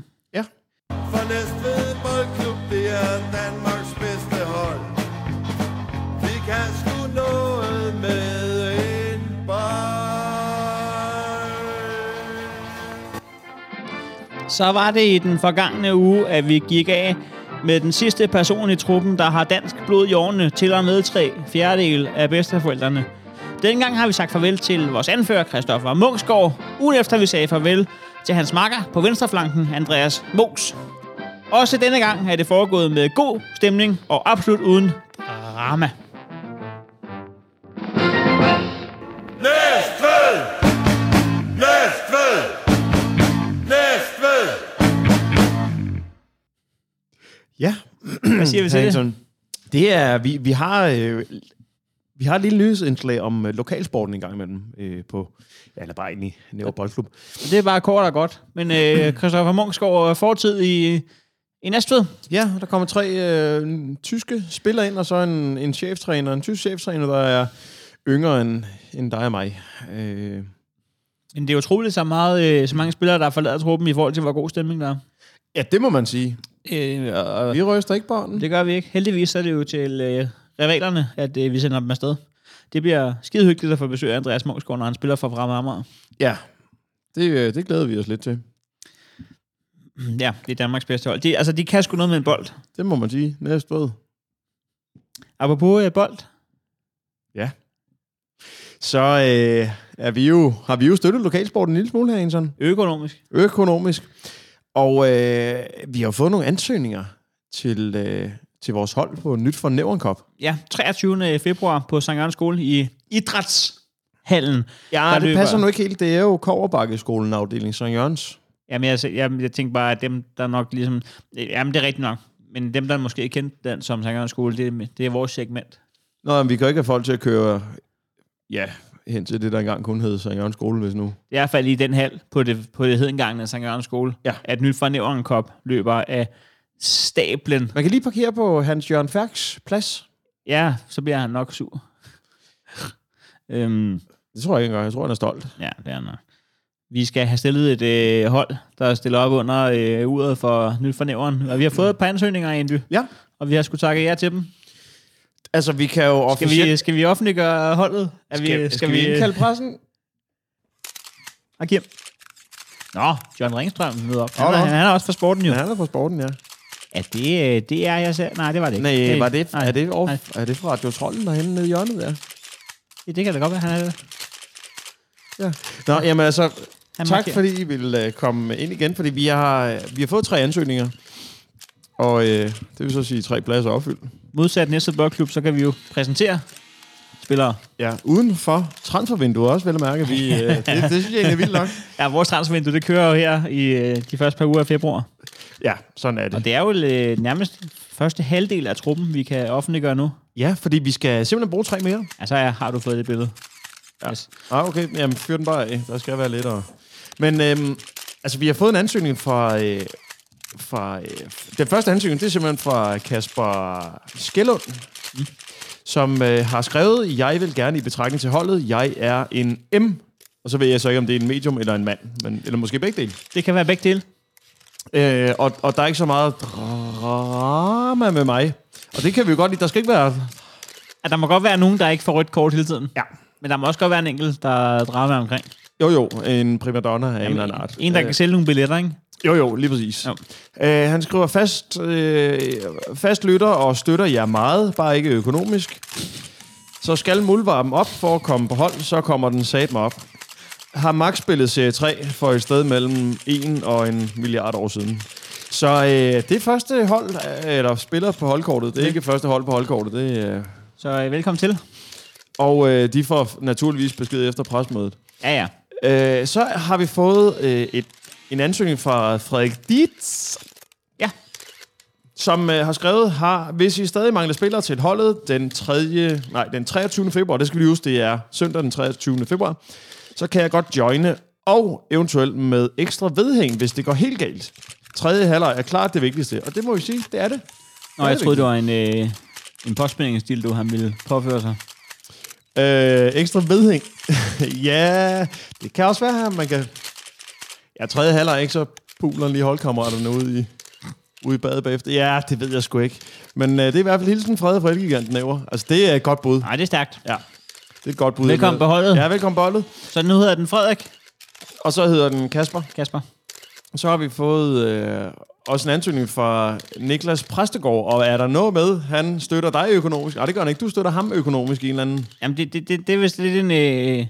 Så var det i den forgangne uge, at vi gik af med den sidste person i truppen, der har dansk blod i årene til og med tre fjerdedel af bedsteforældrene. Dengang har vi sagt farvel til vores anfører, Christoffer Mungsgaard. Ugen efter vi sagde farvel til hans makker på venstreflanken, Andreas Mos. Også denne gang er det foregået med god stemning og absolut uden drama. Ja. Hvad siger vi til det? Hanson. Det er, vi, vi har... Øh, vi har et lille nyhedsindslag om øh, lokalsporten en gang imellem øh, på, ja, eller bare egentlig Nævre Boldklub. Det er bare kort og godt. Men øh, [clears throat] Christoffer Munksgaard fortid i, i Næstved. Ja, der kommer tre øh, tyske spillere ind, og så en, en cheftræner, en tysk cheftræner, der er yngre end, end dig og mig. Øh, Men det er utroligt så, meget, øh, så mange spillere, der har forladet truppen i forhold til, hvor god stemning der er. ja, det må man sige. Øh, og Vi ryster ikke bånden. det gør vi ikke. Heldigvis er det jo til øh, rivalerne, at øh, vi sender dem afsted. Det bliver skide hyggeligt at få besøg af Andreas Munksgaard, når han spiller for Fremad Amager. Ja, det, øh, det glæder vi os lidt til. Ja, det er Danmarks bedste hold. De, altså, de kan sgu noget med en bold. Det må man sige. Næstved. Apropos øh, bold. Så øh, er vi jo, har vi jo støttet lokalsporten en lille smule her, sådan Økonomisk. økonomisk. Og øh, vi har fået nogle ansøgninger til, øh, til vores hold på Nyt for Nævren Cup. Ja, 23. februar på St. Jørgens Skole i Idrætshallen. Ja, Der det løber- passer nu ikke helt. Det er jo Koverbakkeskolen afdeling St. Jørgens. Jamen, jeg, jeg, jeg tænker bare, at dem, der nok ligesom... Jamen, det er rigtigt nok. Men dem, der måske ikke kendte den som St. Jørgens Skole, det, det er vores segment. Nå, men vi kan jo ikke have folk til at køre ja, hen til det, der engang kun hed St. Jørgens Skole, hvis nu. Det er i hvert fald i den hal på det, på det hedengangne St. Jørgens Skole, Ja. at nyt fra Nævren Cup løber af stablen. Man kan lige parkere på Hans Jørgen Færks plads. Ja, så bliver han nok sur. [laughs] øhm, Det tror jeg ikke engang. Jeg tror, han er stolt. ja, det er han nok. Vi skal have stillet et øh, hold, der stiller op under øh, uret for nyt for Nævren. Og vi har fået et par ansøgninger, Andy. Ja. Og vi har skulle takke ja til dem. Altså, vi kan jo Skal officielt... vi, skal vi offentliggøre holdet? Er skal, skal, vi indkalde pressen? Og Kim? Nå, John Ringstrøm møder op. Han, er, nå. han er også fra sporten jo. Ja, han er på sporten, ja. Er det, øh, det er jeg selv? Nej, det var det ikke. Nej, var det, nej, er, det off, nej. er det fra Radio Trollen derhenne nede i hjørnet der? Det, det kan da godt være, han er det. Nå, jamen altså, Han tak markerer. fordi I vil uh, komme ind igen, fordi vi har, vi har fået tre ansøgninger. Og uh, det vil så sige tre pladser opfyldt. Modsat næste boldklub, så kan vi jo præsentere spillere. Ja, uden for transfervinduet også, vel at mærke. Vi, uh, [laughs] det, det synes jeg egentlig er vildt nok. Ja, vores transfervindue, det kører jo her i øh, de første par uger af februar. Ja, sådan er Og det. det er jo øh, nærmest første halvdel af truppen, vi kan offentliggøre nu. Ja, fordi vi skal simpelthen bruge tre mere. Altså, ja, har du fået det billede? Ja. Yes. Ah, okay. Jamen, fyr den bare af. Der skal være lettere. Men øhm, altså, vi har fået en ansøgning fra... Øh, fra øh, den første ansøgning, det er simpelthen fra Kasper Skellund, mm. som øh, har skrevet, jeg vil gerne i betragtning til holdet, jeg er en M. Og så ved jeg så ikke, om det er en medium eller en mand, men, eller måske begge dele. Det kan være begge dele. Øh, og, og der er ikke så meget drama med mig. Og det kan vi jo godt lide. Der skal ikke være... At der må godt være nogen, der ikke får rødt kort hele tiden. Ja. Men der må også godt være en enkelt, der drager omkring. Jo, jo, en primadonna af en eller anden art. En, der Øh, kan sælge nogle billetter, ikke? Jo, jo, lige præcis. Jo. Øh, han skriver fast, øh, fast lytter og støtter jer meget, bare ikke økonomisk. Så skal muldvarpen op for at komme på hold, så kommer den sat mig op. Har Max spillet serie 3 for et sted mellem 1 og en milliard år siden. Så øh, det er første hold, øh, eller spiller på holdkortet. Det er ikke første hold på holdkortet. Det, øh, Så øh, velkommen til. og øh, de får naturligvis besked efter presmødet. Ja, ja. Øh, så har vi fået øh, et, en ansøgning fra Frederik Dietz. Ja. Som øh, har skrevet, har, hvis I stadig mangler spillere til holdet den, 3, nej, den 23. februar, det skal vi lige huske, det er søndag den 23. februar, så kan jeg godt joine, og eventuelt med ekstra vedhæng, hvis det går helt galt. Tredje halvleg er klart det vigtigste, og det må vi sige, det er det. Nå, jeg troede, det var en, øh, en påspændingsstil, du han ville påføre sig. Øh, ekstra vedhæng. [laughs] ja, det kan også være, at man kan... Ja, tredje halvleg ikke, så puler lige holdkammeraterne ude i, ude i badet bagefter. Ja, det ved jeg sgu ikke. Men øh, det er i hvert fald hilsen Frede fra Elgiganten over. Altså, det er et godt bud. Nej, det er stærkt. Ja, det er et godt bud. Velkommen på holdet. Ja, velkommen på holdet. Så nu hedder den Frederik. Og så hedder den Kasper. Kasper. Så har vi fået øh, også en ansøgning fra Niklas Præstegård. Og er der noget med, han støtter dig økonomisk? Nej, det gør han ikke. Du støtter ham økonomisk i en eller anden... Jamen, det, det, det, det er vist lidt en, øh,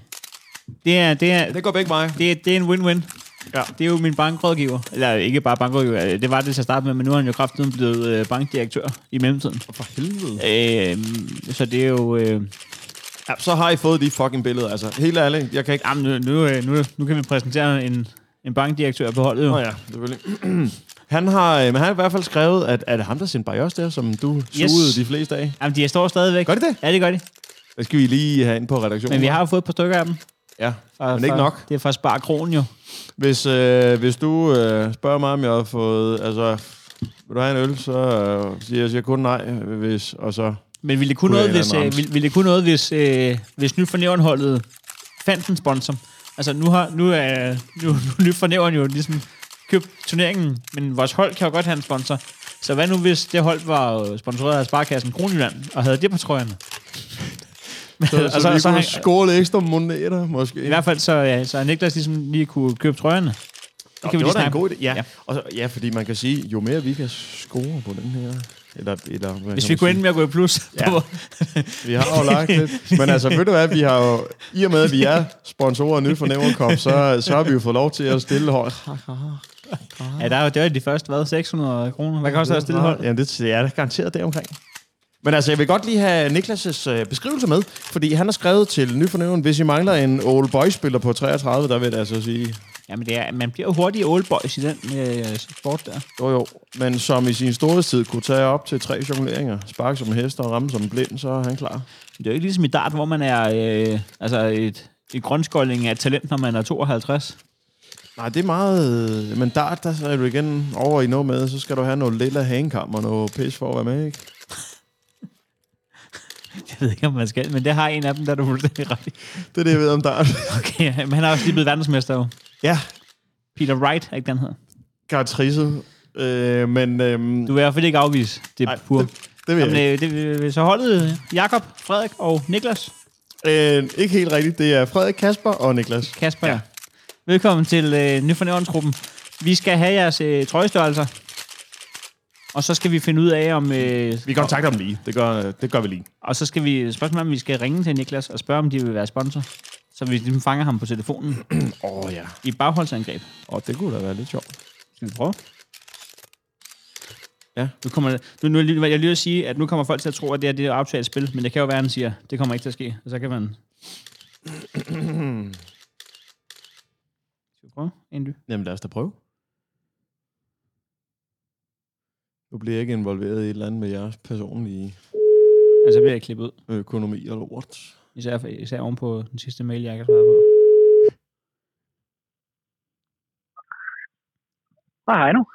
Det er, det er, Det går begge veje. det det er en win-win. Ja. Det er jo min bankrådgiver. Eller ikke bare bankrådgiver, det var det til at starte med, men nu er han jo kraftigt blevet øh, bankdirektør i mellemtiden. For helvede. Øh, så det er jo... Øh, Ja, så har I fået de fucking billeder. Altså, helt ærligt, jeg kan ikke... jamen, nu, nu, øh, nu, nu kan vi præsentere en, en bankdirektør på holdet jo. Nå ja, selvfølgelig. [clears throat] han har, øh, men han har i hvert fald skrevet, at er det ham, der sendte Bios der, som du sugede de fleste af? Jamen, de står stadigvæk. Gør de det? Ja, det gør de. Det skal vi lige have ind på redaktionen. Men vi har jo fået et par stykker af dem. Ja, Fra, men ikke fra, nok. Det er fra Spar Kron jo. Hvis, øh, hvis du øh, spørger mig, om jeg har fået... Altså, vil du have en øl, så øh, siger jeg siger kun nej, hvis... Og så... Men ville det kunne noget, hvis, øh, ville, ville det kunne noget, hvis, øh, hvis nyt fornævrenholdet fandt en sponsor? Altså, nu har nu er nu, nu nyt fornævren jo ligesom købt turneringen, men vores hold kan jo godt have en sponsor. Så hvad nu, hvis det hold var sponsoreret af Sparkassen Kronjylland, og havde det på trøjerne? Så, så, Og så, så- vi så kunne han- skåle ekstra moneter, måske. I hvert fald så, ja, så Niklas ligesom lige kunne købe trøjerne. Det Nå, kan vi det lige var da en god idé. Ja. Ja. ja. Og så, ja, fordi man kan sige, jo mere vi kan score på den her... Eller, eller, Hvis vi kunne ende med at gå i plus. Ja. på- Vi har jo lagt lidt. Men altså, ved du hvad, vi har jo... I og med, at vi er sponsorer af Nyt for Kop, så, så har vi jo fået lov til at stille hold. ja, der er jo, det var de første, hvad, 600 kroner. Hvad koster det at stille hold? Ja, det det er garanteret deromkring. Men altså, jeg vil godt lige have Niklas' øh, beskrivelse med, fordi han har skrevet til Nyfornævnen, hvis I mangler en old boy-spiller på 33, der vil jeg altså sige, Jamen, det er, man bliver jo hurtigt old boys i den øh, sport der. jo jo, men som i sin storhedstid kunne tage op til tre jongleringer, sparke som en hest og ramme som en blind, så er han klar. Det er jo ikke ligesom i dart, hvor man er øh, altså et, et grønskolding af talent, når man er 52. Nej, det er meget... Men der, der er du igen over i noget med, så skal du have noget lille hangekam og noget pis for at være med, ikke? [laughs] Jeg ved ikke, om man skal, men det har en af dem, der er du fuldstændig ret i. Det er det, jeg ved om der. [laughs] Okay, men han er også lige blevet verdensmester jo. ja, Peter Wright, er ikke den hedder. gartrisset. Øh, men øhm, Du vil i hvert fald ikke afvise det Nej, pur. det, det vil jeg Jamen, ikke. øh, det, så holdet Jakob, Frederik og Niklas. Øh, ikke helt rigtigt. Det er Frederik, Kasper og Niklas. Kasper, ja. Velkommen til øh, Nyfornævnsgruppen. Vi skal have jeres øh, trøjestørrelser. Og så skal vi finde ud af, om... Øh, Vi kontakter dem lige. Det gør, det gør vi lige. Og så skal vi spørgsmålet om vi skal ringe til Niklas og spørge, om de vil være sponsor. Så vi ligesom fanger ham på telefonen [clears throat] Åh oh, ja. i bagholdsangreb. Og det kunne da være lidt sjovt. Skal vi prøve? Ja. Nu kommer, nu, nu, er jeg vil lige at sige, at nu kommer folk til at tro, at det er det er aftalt spil, men det kan jo være, at han siger, det kommer ikke til at ske. Og så kan man... [clears throat] Skal vi prøve? En dy. Jamen lad os da prøve. Nu bliver jeg ikke involveret i et eller andet med jeres personlige Altså, bliver jeg klippet ud. økonomi og lort. Især, især oven på den sidste mail, jeg kan svare på. Hej, hej nu.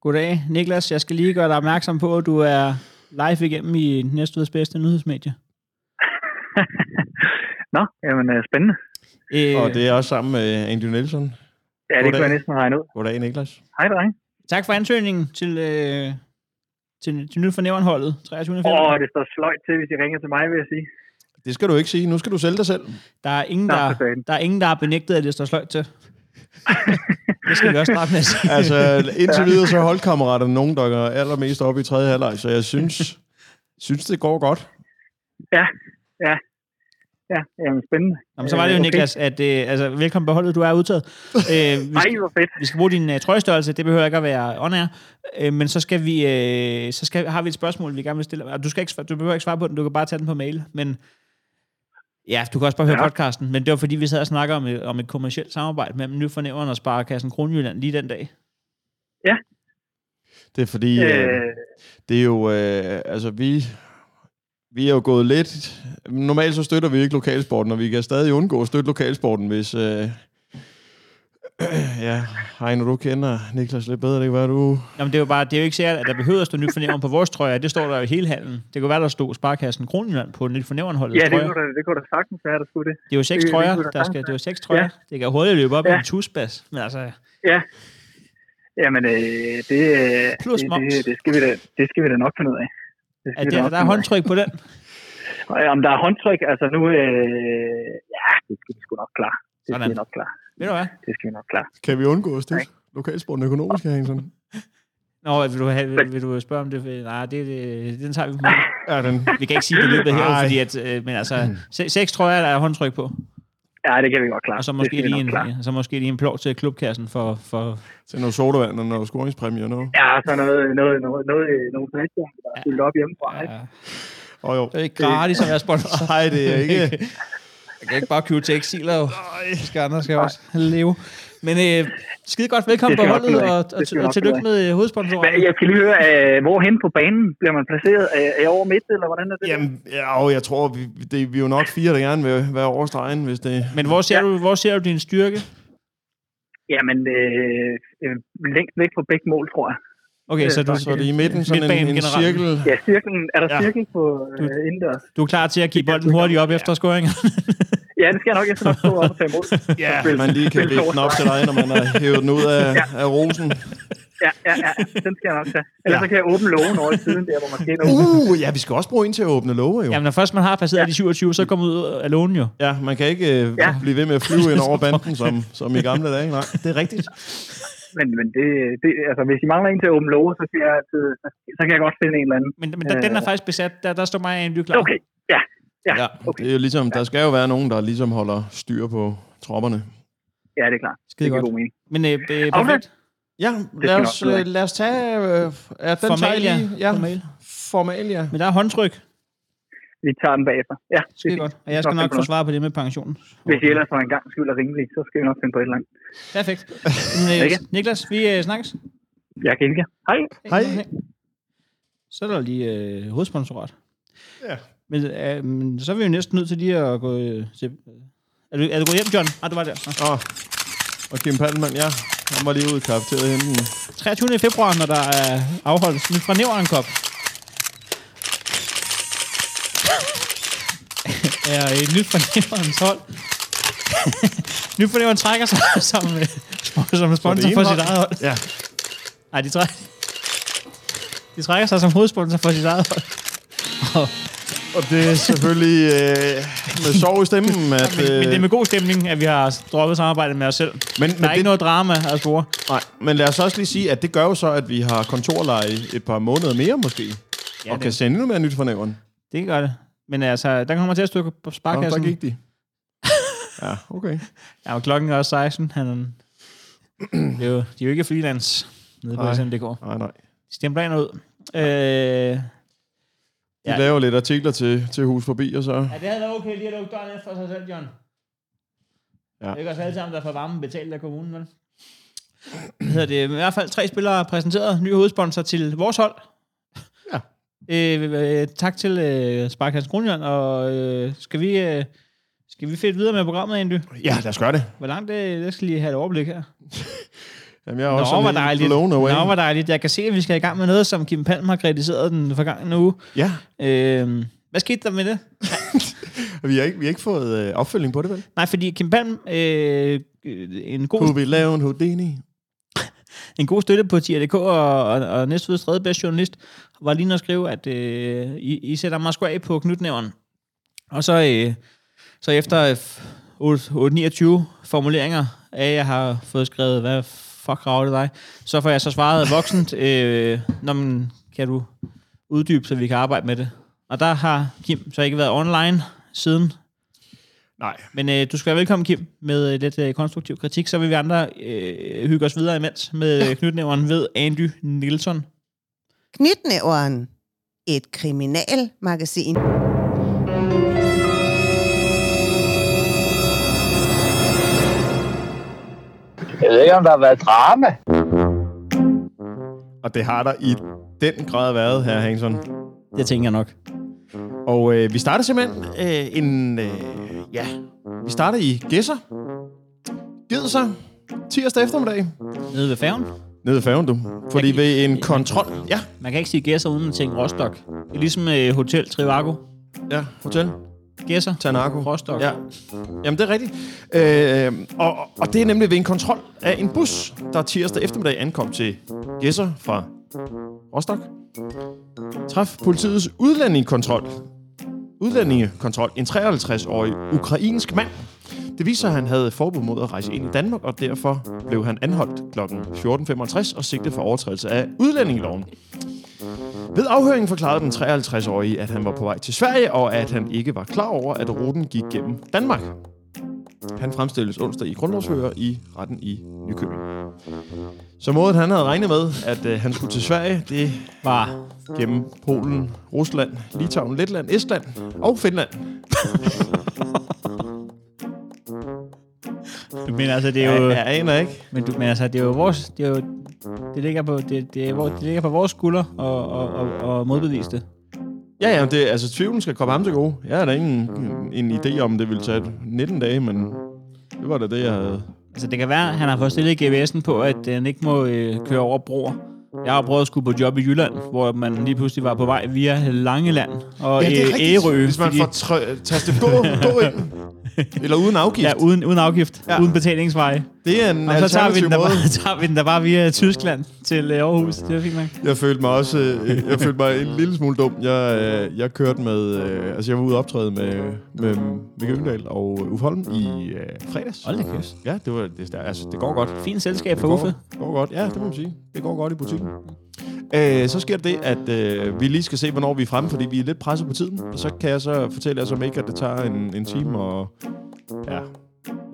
Goddag, Niklas. Jeg skal lige gøre dig opmærksom på, at du er live igennem i næstudets bedste nyhedsmedie. [laughs] Nå, jamen øh, spændende. Øh, Og det er også sammen med Andy Nielsen. Ja, det Goddag. kunne jeg næsten regne ud. Goddag, Niklas. Hej, dreng. Tak for ansøgningen til, øh, til, til nyt fornævrenholdet 23. Åh, oh, det står sløjt til, hvis I ringer til mig, vil jeg sige. Det skal du ikke sige. Nu skal du sælge dig selv. Der er ingen, der, der, er ingen, der har benægtet, at det står sløjt til. [laughs] det skal vi også starte med at sige. Altså, indtil videre så er holdkammeraterne nogen, der går allermest op i tredje halvleg, så jeg synes, synes det går godt. Ja, ja. Ja, jamen spændende. Jamen, så var det jo, Øh, okay. Niklas, at øh, altså, velkommen på holdet, du er udtaget. Øh, [laughs] vi, Nej, skal, hvor fedt. vi skal bruge din uh, trøjestørrelse, det behøver ikke at være on air, øh, men så skal vi, øh, så skal, har vi et spørgsmål, vi gerne vil stille. Og Du, skal ikke, du behøver ikke svare på den, du kan bare tage den på mail, men ja, du kan også bare høre Ja. podcasten, men det var fordi, vi sad og snakker om, et- om et kommersielt samarbejde mellem Nyfornævren og Sparekassen Kronjylland lige den dag. Det er fordi, øh, Øh, det er jo, øh, altså vi, vi er jo gået lidt, normalt så støtter vi ikke lokalsporten, og vi kan stadig undgå at støtte lokalsporten, hvis, øh, [clears throat] ja, Heino, du kender Niklas lidt bedre, det kan være, du... Jamen, det er jo bare, det er jo ikke sikkert, at der behøver at stå nyt fornævren på vores trøjer. Det står der jo i hele hallen. Det kunne være, der stod Sparkassen Kronjylland på nyt fornævrenholdet. ja, det kunne, da, det kunne da sagtens være, der skulle det. Det er jo seks det- det trøjer, kunne da der skal, det er jo seks trøjer. Ja. Det kan hurtigt løbe op Ja. i en tusbas. Men altså, Ja. Jamen, øh, det, øh, Plus det, det, det, skal vi da, det skal vi da nok finde ud af. Det er da der, nok der er håndtryk på den. [laughs] Øh, Om der er håndtryk, altså nu, øh, ja, det skal vi sgu nok klare. Det Sådan. skal vi nok klare. Ved du hvad? Det skal vi nok klare. Kan vi undgå at støtte lokalsporten økonomisk her, sådan? Nå, vil du, have, vil, vil du spørge om det? Nej, det, det, den tager vi på. [laughs] Ja, den, Vi kan ikke sige det i løbet her, fordi at, øh, men altså, se- seks trøjer, der er håndtryk på. Ja, det kan vi godt klare. Og så måske, lige nok klare. en, så måske lige en plov til klubkassen for... for Til noget sodavand og noget scoringspræmie og noget. Ja, så noget, noget, noget, noget, nogle flasker, der er fyldt op hjemmefra. ikke? ja, Åh oh, jo. det er ikke gratis at være sponsor. [laughs] Nej, det er ikke. Jeg kan ikke bare købe til jo. Vi skal andre skal også leve. Men øh, skide godt velkommen på holdet, og, og, og tillykke med øh, hovedsponsoren. Jeg skal lige høre, øh, hvorhen på banen bliver man placeret? Er, er jeg over midt, eller hvordan er det? Jamen, ja, og jeg tror, vi, det, vi er jo nok fire, der gerne vil være over stregen, hvis det... Men hvor ser, Ja. du, hvor ser du din styrke? Jamen, øh, øh, længst væk på begge mål, tror jeg. Okay, så du, Så er det i midten, sådan en, Midtbanen en generelt. cirkel. Ja, cirklen, er der Ja. ja. cirkel på øh, indendørs? du er klar til at give bolden hurtigt op efter scoringer? [laughs] Ja, det skal jeg nok. Jeg skal nok stå op og tage imod. [laughs] Ja, Spil- man lige kan vippe den op til dig, når man har hævet den ud af, af rosen. Ja, ja, ja, den skal jeg nok tage. Ellers så kan jeg åbne lågen over i siden der, hvor man åbne. Uh, ja, vi skal også bruge en til at åbne låge, jo. Jamen, når først man har passeret ja. de 27, så kommer ud af lånen jo. Ja, man kan ikke øh, Ja. blive ved med at flyve ind over [laughs] banden, som, som i gamle dage. Nej, det er rigtigt. Men, men det, det, altså, hvis I mangler en til at åbne låge, så, kan jeg, altid, så kan jeg godt finde en eller anden. Men, men der, den er faktisk besat. Der, der står mig en klar. Okay, ja. Ja, Ja, okay. det er jo ligesom, der skal jo være nogen, der ligesom holder styr på tropperne. Ja, det er klart. Skide det giver godt. god mening. Men øh, øh, perfekt. Ja, skal lad os, øh, lad os tage... Øh, ja, den tager Formalia. lige. Ja, Formalia. formalia. Men der er håndtryk. Vi tager den bagefter. Ja, Skide det er godt. Og jeg skal Nok få svar på det med pensionen. Hvis I ellers for en gang skyld er rimelig, så skal vi nok finde på et eller andet. Perfekt. [laughs] Men, øh? Niklas, vi øh, snakkes. Jeg kan ikke. Hej. Hej. Så er der lige øh, hovedsponsorat. Ja. Men, øh, så er vi jo næsten nødt til lige at gå øh, til... Er du, er du gået hjem, John? Ah, du var der. Nå. Og, og Kim Palman, ja, han var lige ude i kafeteriet og hente den. 23. februar, når der er afholdt [laughs] nyt fra Nævren Cup. [laughs] er et nyt fra Nævrens hold. nyt fra Nævren trækker sig [laughs] som, øh, som sponsor for sit eget hold. Ja. Nej, de trækker, de trækker sig som hovedsponsor for sit eget hold. Og, Og det er selvfølgelig øh, med sorg i stemmen, [laughs] at... men, øh, men det er med god stemning, at vi har droppet samarbejdet med os selv. men, Der er men, ikke det, noget drama at spore. nej, men lad os også lige sige, at det gør jo så, at vi har kontorleje et par måneder mere måske. Ja, og det- kan sende endnu mere nyt fra nævren. Det gør det. Men altså, der kommer til at stykke på sparkassen. der gik de. [laughs] Ja, okay. Ja, og klokken er også 16. Han, [clears throat] det er jo, de er jo ikke freelance nede på. SMDK. Nej, nej. De stempler ind ud. Øh, De Ja. laver lidt artikler til, til hus forbi, og så... ja, det havde været okay lige at lukke døren efter sig selv, John. Ja. Det er ikke os alle sammen, der får varmen betalt af kommunen, vel? Hvad hedder det? I hvert fald tre spillere præsenteret. Ny hovedsponsor til vores hold. Ja. Øh, øh, tak til øh, Sparkassen Kronjørn, og øh, skal vi... Øh, skal vi fedt videre med programmet, Andy? Ja, lad os gøre det. Hvor langt det, det skal lige have et overblik her. [laughs] Jamen, jeg er Nå, også helt dejligt. blown away. Nå, hvor dejligt. Jeg kan se, at vi skal i gang med noget, som Kim Palm har kritiseret den forgangne uge. Ja, Øh, hvad skete der med det? [laughs] vi har ikke, vi har ikke fået øh, opfølging på det, vel? Nej, fordi Kim Palm, øh, en, god, Kunne vi lave en Houdini? [laughs] en god støtte på TRDK og, og, og næstfødes tredje bedste journalist, var lige at skrive, at øh, I, I sætter mig sgu af på knytnævren. Og så, øh, så efter øh, 8-29 formuleringer af, at jeg har fået skrevet, hvad fuck rager det dig, så får jeg så svaret voksent, øh, når man, kan du uddybe, så vi kan arbejde med det. Og der har Kim så ikke været online siden. Nej. Men øh, du skal være velkommen, Kim, med øh, lidt øh, konstruktiv kritik. Så vil vi andre øh, hygge os videre imens med ja. knytnævren ved Andy Nielsen. Knytnæveren. Et kriminalmagasin. Jeg ved ikke, om der har været drama. Og det har der i den grad været, her Hangsson. Det tænker jeg nok. Og øh, vi starter simpelthen øh, en... Øh, ja, vi starter i Gæsser. Sig tirsdag eftermiddag. Nede ved færgen. Nede ved færgen, du. Fordi kan- ved en kontrol... Ja, Man kan ikke sige gæsser uden at tænke Rostock. Det er ligesom øh, Hotel Trivago. ja, hotel. Gæsser. Tanako. Rostock. Ja. Jamen, det er rigtigt. Øh, og, og det er nemlig ved en kontrol af en bus, der tirsdag eftermiddag ankom til Gæsser fra Rostock. Træf politiets udlændingekontrol. Udlændingekontrol. En 53-årig ukrainsk mand. Det viser, at han havde forbud mod at rejse ind i Danmark, og derfor blev han anholdt kl. 14.65 og sigtet for overtrædelse af udlændingeloven. Ved afhøringen forklarede den 53-årige, at han var på vej til Sverige, og at han ikke var klar over, at ruten gik gennem Danmark. han fremstilles onsdag i grundlovshører i retten i Nykøbing. Så måden han havde regnet med, at øh, han skulle til Sverige, det Var. gennem Polen, Rusland, Litauen, Letland, Estland og Finland. Men altså, det er jo... Jeg, jeg aner ikke. Men, du, men altså, det er jo vores... Det, er jo, det, ligger, på, det, det, er, hvor- det ligger på vores skulder og, og, og, og modbevise det. Ja, ja, det, altså tvivlen skal komme ham til gode. Jeg har da ingen en idé om, det ville tage 19 dage, men det var da det, jeg havde. Altså, det kan være, at han har fået stillet GVS'en på, at den ikke må øh, køre over broer. Jeg har prøvet at skulle på job i Jylland, hvor man lige pludselig var på vej via Langeland og ja, Ærø. Hvis man fordi- får trø- tastet gå, gå ind. [laughs] Eller uden afgift. Ja, uden, uden afgift. Ja. Uden betalingsvej. Det er en Og så tager vi, den der måde. bare, [laughs] tager vi den der bare via Tyskland til øh, Aarhus. Det er fint nok. Jeg følte mig også øh, jeg følte mig en lille smule dum. Jeg, øh, jeg kørte med... Altså, jeg var ude optræde med, med Mikke Øgendal og Uffe Holm i øh, fredags. Hold da kæft. Ja, det, var, det, altså, det går godt. Fint selskab for Uffe. det går godt. Ja, det må man sige. Det går godt i butikken. Øh, så sker det, at øh, vi lige skal se, hvornår vi er fremme, fordi vi er lidt presset på tiden. Og så kan jeg så fortælle jer som ikke, at det tager en, en time og... Ja,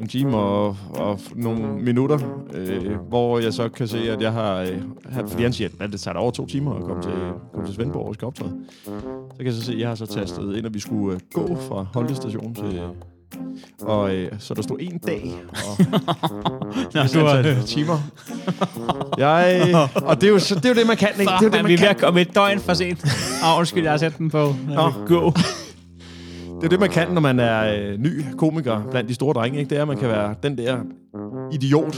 en time og, og nogle minutter, øh, hvor jeg så kan se, at jeg har... Øh, fordi han siger, at det tager over to timer at komme til, komme til Svendborg og skal optræde. Så kan jeg så se, at jeg har så tastet ind, at vi skulle øh, gå fra Holte station til... Og øh, så der stod en dag, og [laughs] Nå, et du antal timer. Jeg, og det er, jo, så, det er jo det, man kan, ikke? Det er jo Fuck, det, man, vi man er ved kan. at komme et døgn for sent. Åh, undskyld, jeg har sat den på. Nå. Gå. Det er det, man kan, når man er øh, ny komiker blandt de store drenge. Ikke? Det er, at man kan være den der idiot.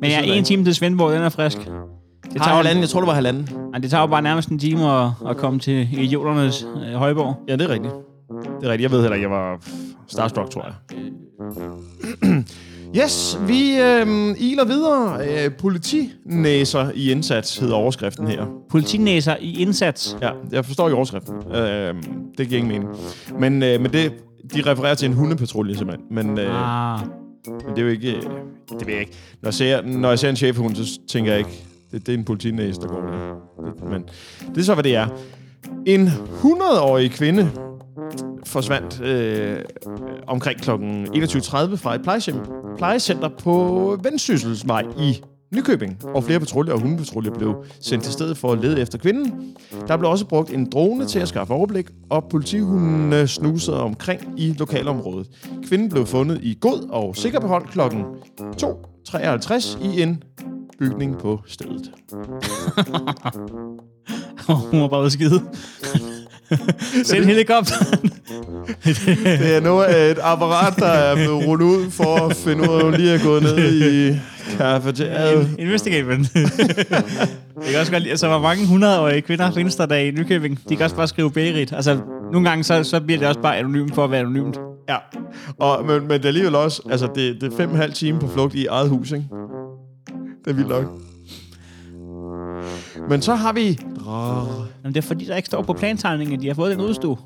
Men jeg er en time til Svendborg, den er frisk. Det tager, halvanden. Jeg tror, det var halvanden. nej, det tager jo bare nærmest en time at, at komme til idioternes øh, højborg. Ja, det er rigtigt. Det er rigtigt. Jeg ved heller ikke, jeg var starstruck, tror jeg. [clears throat] [clears throat] Yes, vi øh, iler videre. Øh, politinæser i indsats hedder overskriften her. Politinæser i indsats. Ja, jeg forstår ikke overskriften. Øh, det giver ingen mening. Men, øh, men det, de refererer til en hundepatrulje simpelthen. Men, øh, Ah. men det er jo ikke... øh, Det ved jeg ikke. Når jeg ser, når jeg ser en chefhund, så tænker jeg ikke, det, det er en politinæse, der går der. Det, men det er så, hvad det er. En 100-årig kvinde forsvandt øh, omkring kl. 21.30 fra et plejecenter, plejecenter på Vendsysselsvej i Nykøbing, og flere patruljer og hundepatruljer blev sendt til stedet for at lede efter kvinden. Der blev også brugt en drone til at skaffe overblik, og politihundene snusede omkring i lokalområdet. Kvinden blev fundet i god og sikker behold kl. 2.53 i en bygning på stedet. [laughs] Hun var bare skide. [laughs] Send helikopteren. Det er noget af et apparat, der er blevet rullet ud for at finde ud af, at hun lige er gået ned i kafeteriet. Investigation. [laughs] Jeg kan også godt lide, altså, hvor mange hundredårige kvinder findes der der i Nykøbing? De kan også bare skrive Berit. Altså, nogle gange, så, så bliver det også bare anonymt for at være anonymt. Ja, og, men, men det er alligevel også, altså det, det er fem og en halv time på flugt i eget hus, ikke? Det er vildt nok. Men så har vi... Men det er fordi, der ikke står på plantegningen, at de har fået den udstue.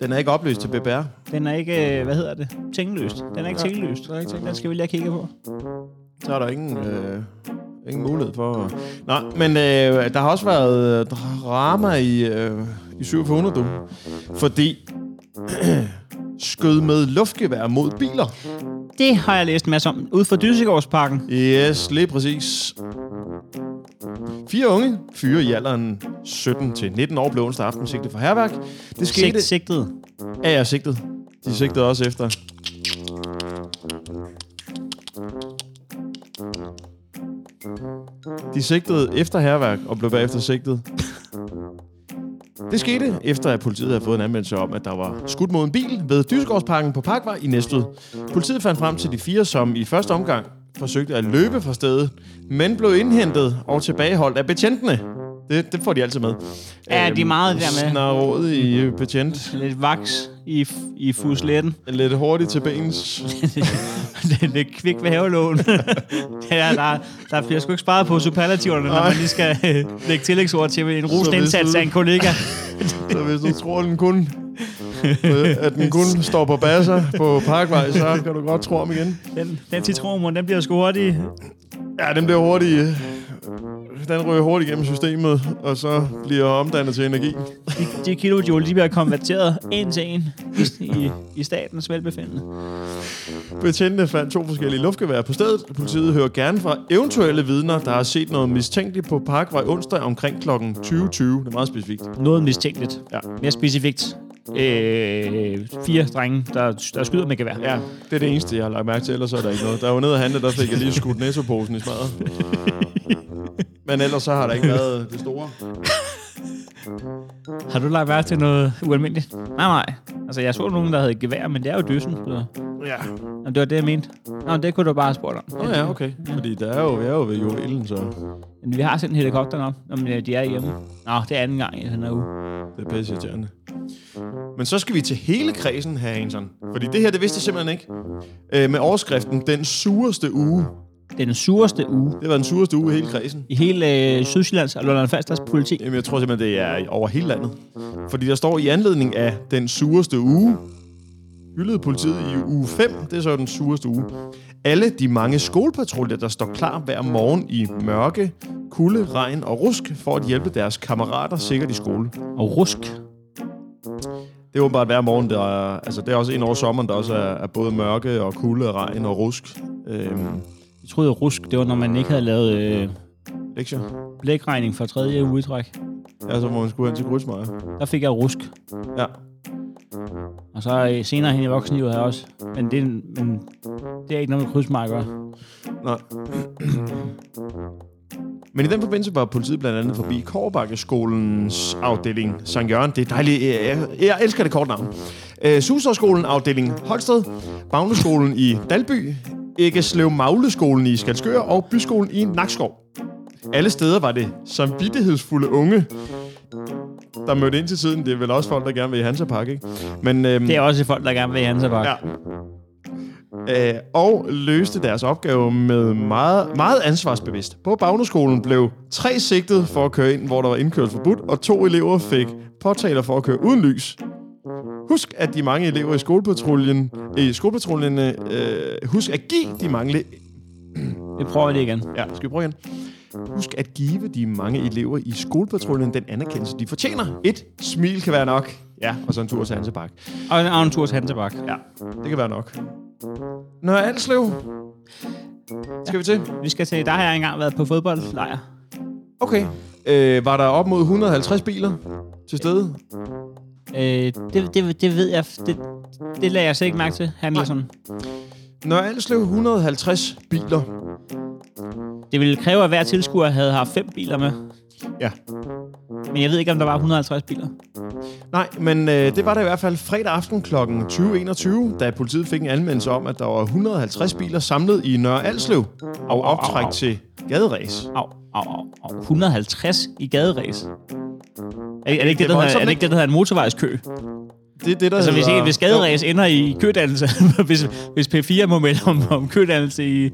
Den er ikke opløst til BBR. Den er ikke, øh, hvad hedder det, tingløst. Den er ikke Ja, tingløst. den er ikke tingløst. Den skal vi lige have kigget på. Så er der ingen, øh, ingen mulighed for... Nå, men øh, der har også været øh, drama i, øh, i 4700, du. Fordi [clears throat] skød med luftgevær mod biler. Det har jeg læst en masse om. Ude fra Dysegårdsparken. Yes, lige præcis. Fire unge fyre i alderen 17 til 19 år blev onsdag aften sigtet for herværk. Det skete... Sigt, sigtet. Ja, er sigtet. De sigtede også efter. De sigtede efter herværk og blev bagefter sigtet. Det skete efter, at politiet havde fået en anmeldelse om, at der var skudt mod en bil ved Dysegårdsparken på Parkvej i Næstved. Politiet fandt frem til de fire, som i første omgang forsøgte at løbe fra stedet, men blev indhentet og tilbageholdt af betjentene. Det, det får de altid med. Ja, de er meget det der med. Snarråd i øh, betjent. Lidt vaks i, i fusletten. Lidt hurtigt til bens. [laughs] lidt, lidt kvik ved havelån. [laughs] ja, der, der bliver sgu ikke sparet på superlativerne, når man lige skal øh, lægge tillægsord til en rosende indsats af en kollega. [laughs] Så hvis du tror, den kun, at den kun står på basser på Parkvej, så kan du godt tro om igen. Den, den citronmund, den bliver sgu hurtigt. Ja, den bliver hurtigt øh, den ryger hurtigt igennem systemet, og så bliver omdannet til energi. De, de kilojoule, de bliver konverteret en til en i, i, i statens velbefindende. Betjentene fandt to forskellige luftgevær på stedet. Politiet hører gerne fra eventuelle vidner, der har set noget mistænkeligt på Parkvej onsdag omkring kl. 20.20. Det er meget specifikt. Noget mistænkeligt. Ja. Mere specifikt. Øh, fire drenge, der, der skyder med gevær. Ja, det er det eneste, jeg har lagt mærke til. Ellers er der ikke noget. Der var nede og handle, der fik jeg lige skudt nettoposen i smadret. Men ellers så har der ikke været det store. Har du lagt mærke til noget ualmindeligt? Nej, nej. Altså, jeg så nogen, der havde gevær, men det er jo dysen. Så. Ja. Og det var det, jeg mente. Nå, det kunne du bare have spurgt om. Nå ja, okay. Fordi der er jo, jeg er jo ved julen, så Men vi har sendt helikopteren op, om øh, de er hjemme. Nå, det er anden gang i den her uge. det er pisse irriterende. Men så skal vi til hele kredsen her, Hansen. Fordi det her, det vidste jeg simpelthen ikke. Øh, med overskriften, den sureste uge. Den sureste uge Det var den sureste uge i hele kredsen. i hele øh, Sydsjællands og Lolland Falsters politi. Jamen, jeg tror simpelthen, det er over hele landet. Fordi der står i anledning af den sureste uge, hyldede politiet i uge 5, det er så den sureste uge. Alle de mange skolepatruljer, der står klar hver morgen i mørke, kulde, regn og rusk, for at hjælpe deres kammerater sikkert i skole. Og rusk. Det er åbenbart hver morgen, der er, altså det er også en over sommeren, der også er, er både mørke og kulde, regn og rusk. Øhm, Jeg troede, at rusk, det var, når man ikke havde lavet øh, lektier. blækregning for tredje uge i træk. Ja, så må man skulle hen til Grusmeier. Der fik jeg rusk. Ja. Og så øh, senere hen i voksenlivet har jeg også. Men det, er- men det er ikke noget med krydsmark. Nej. Men i den forbindelse var politiet blandt andet forbi Kårbakkeskolens afdeling Sankt Jørgen. Det er dejligt. Jeg, jeg elsker det kort navn. Øh, Suserskolen afdeling Holsted, Bagneskolen i Dalby, Æggeslev Magleskolen i Skalskør og Byskolen i Nakskov. Alle steder var det samvittighedsfulde unge, der mødte ind til tiden. Det er vel også folk, der gerne vil i Hansa Park, ikke? Men, øhm, Det er også folk, der gerne vil i Hansa Park. Ja. Øh, og løste deres opgave med meget, meget ansvarsbevidst. På Bagneskolen blev tre sigtet for at køre ind, hvor der var indkørsel forbudt, og to elever fik påtaler for at køre uden lys. Husk, at de mange elever i skolepatruljen, i skolepatruljen, øh, husk at give de mange... Vi prøver det igen. Ja, skal vi prøve igen? Husk at give de mange elever i skolepatruljen den anerkendelse, de fortjener. Et smil kan være nok. Ja, og så en tur til Hansa Park. Og en, og en tur til Hansa Park. Ja, det kan være nok. Nå, Alslev. Skal vi til? Vi skal til, der har jeg engang været på fodboldlejr. Okay. Øh, var der op mod 150 biler til stede? Øh, det, det, det ved jeg. Det, det lader jeg slet ikke mærke til, Handelsen. Når Alslev 150 biler. Det ville kræve, at hver tilskuer havde haft fem biler med. Ja. Men jeg ved ikke, om der var 150 biler. Nej, men øh, det var der i hvert fald fredag aften kl. 20.21, da politiet fik en anmeldelse om, at der var 150 biler samlet i Nørre Alslev og optræk au. til gaderæs. Au, au, au, au. 150 i gaderæs. Er, er, det ikke det, Det er der er det ikke det, der hedder en motorvejskø? Det er det, der Altså, hvis, ikke, hvis gaderæs ender i kødannelse, [laughs] hvis, hvis P4 må melde om, om kødannelse i,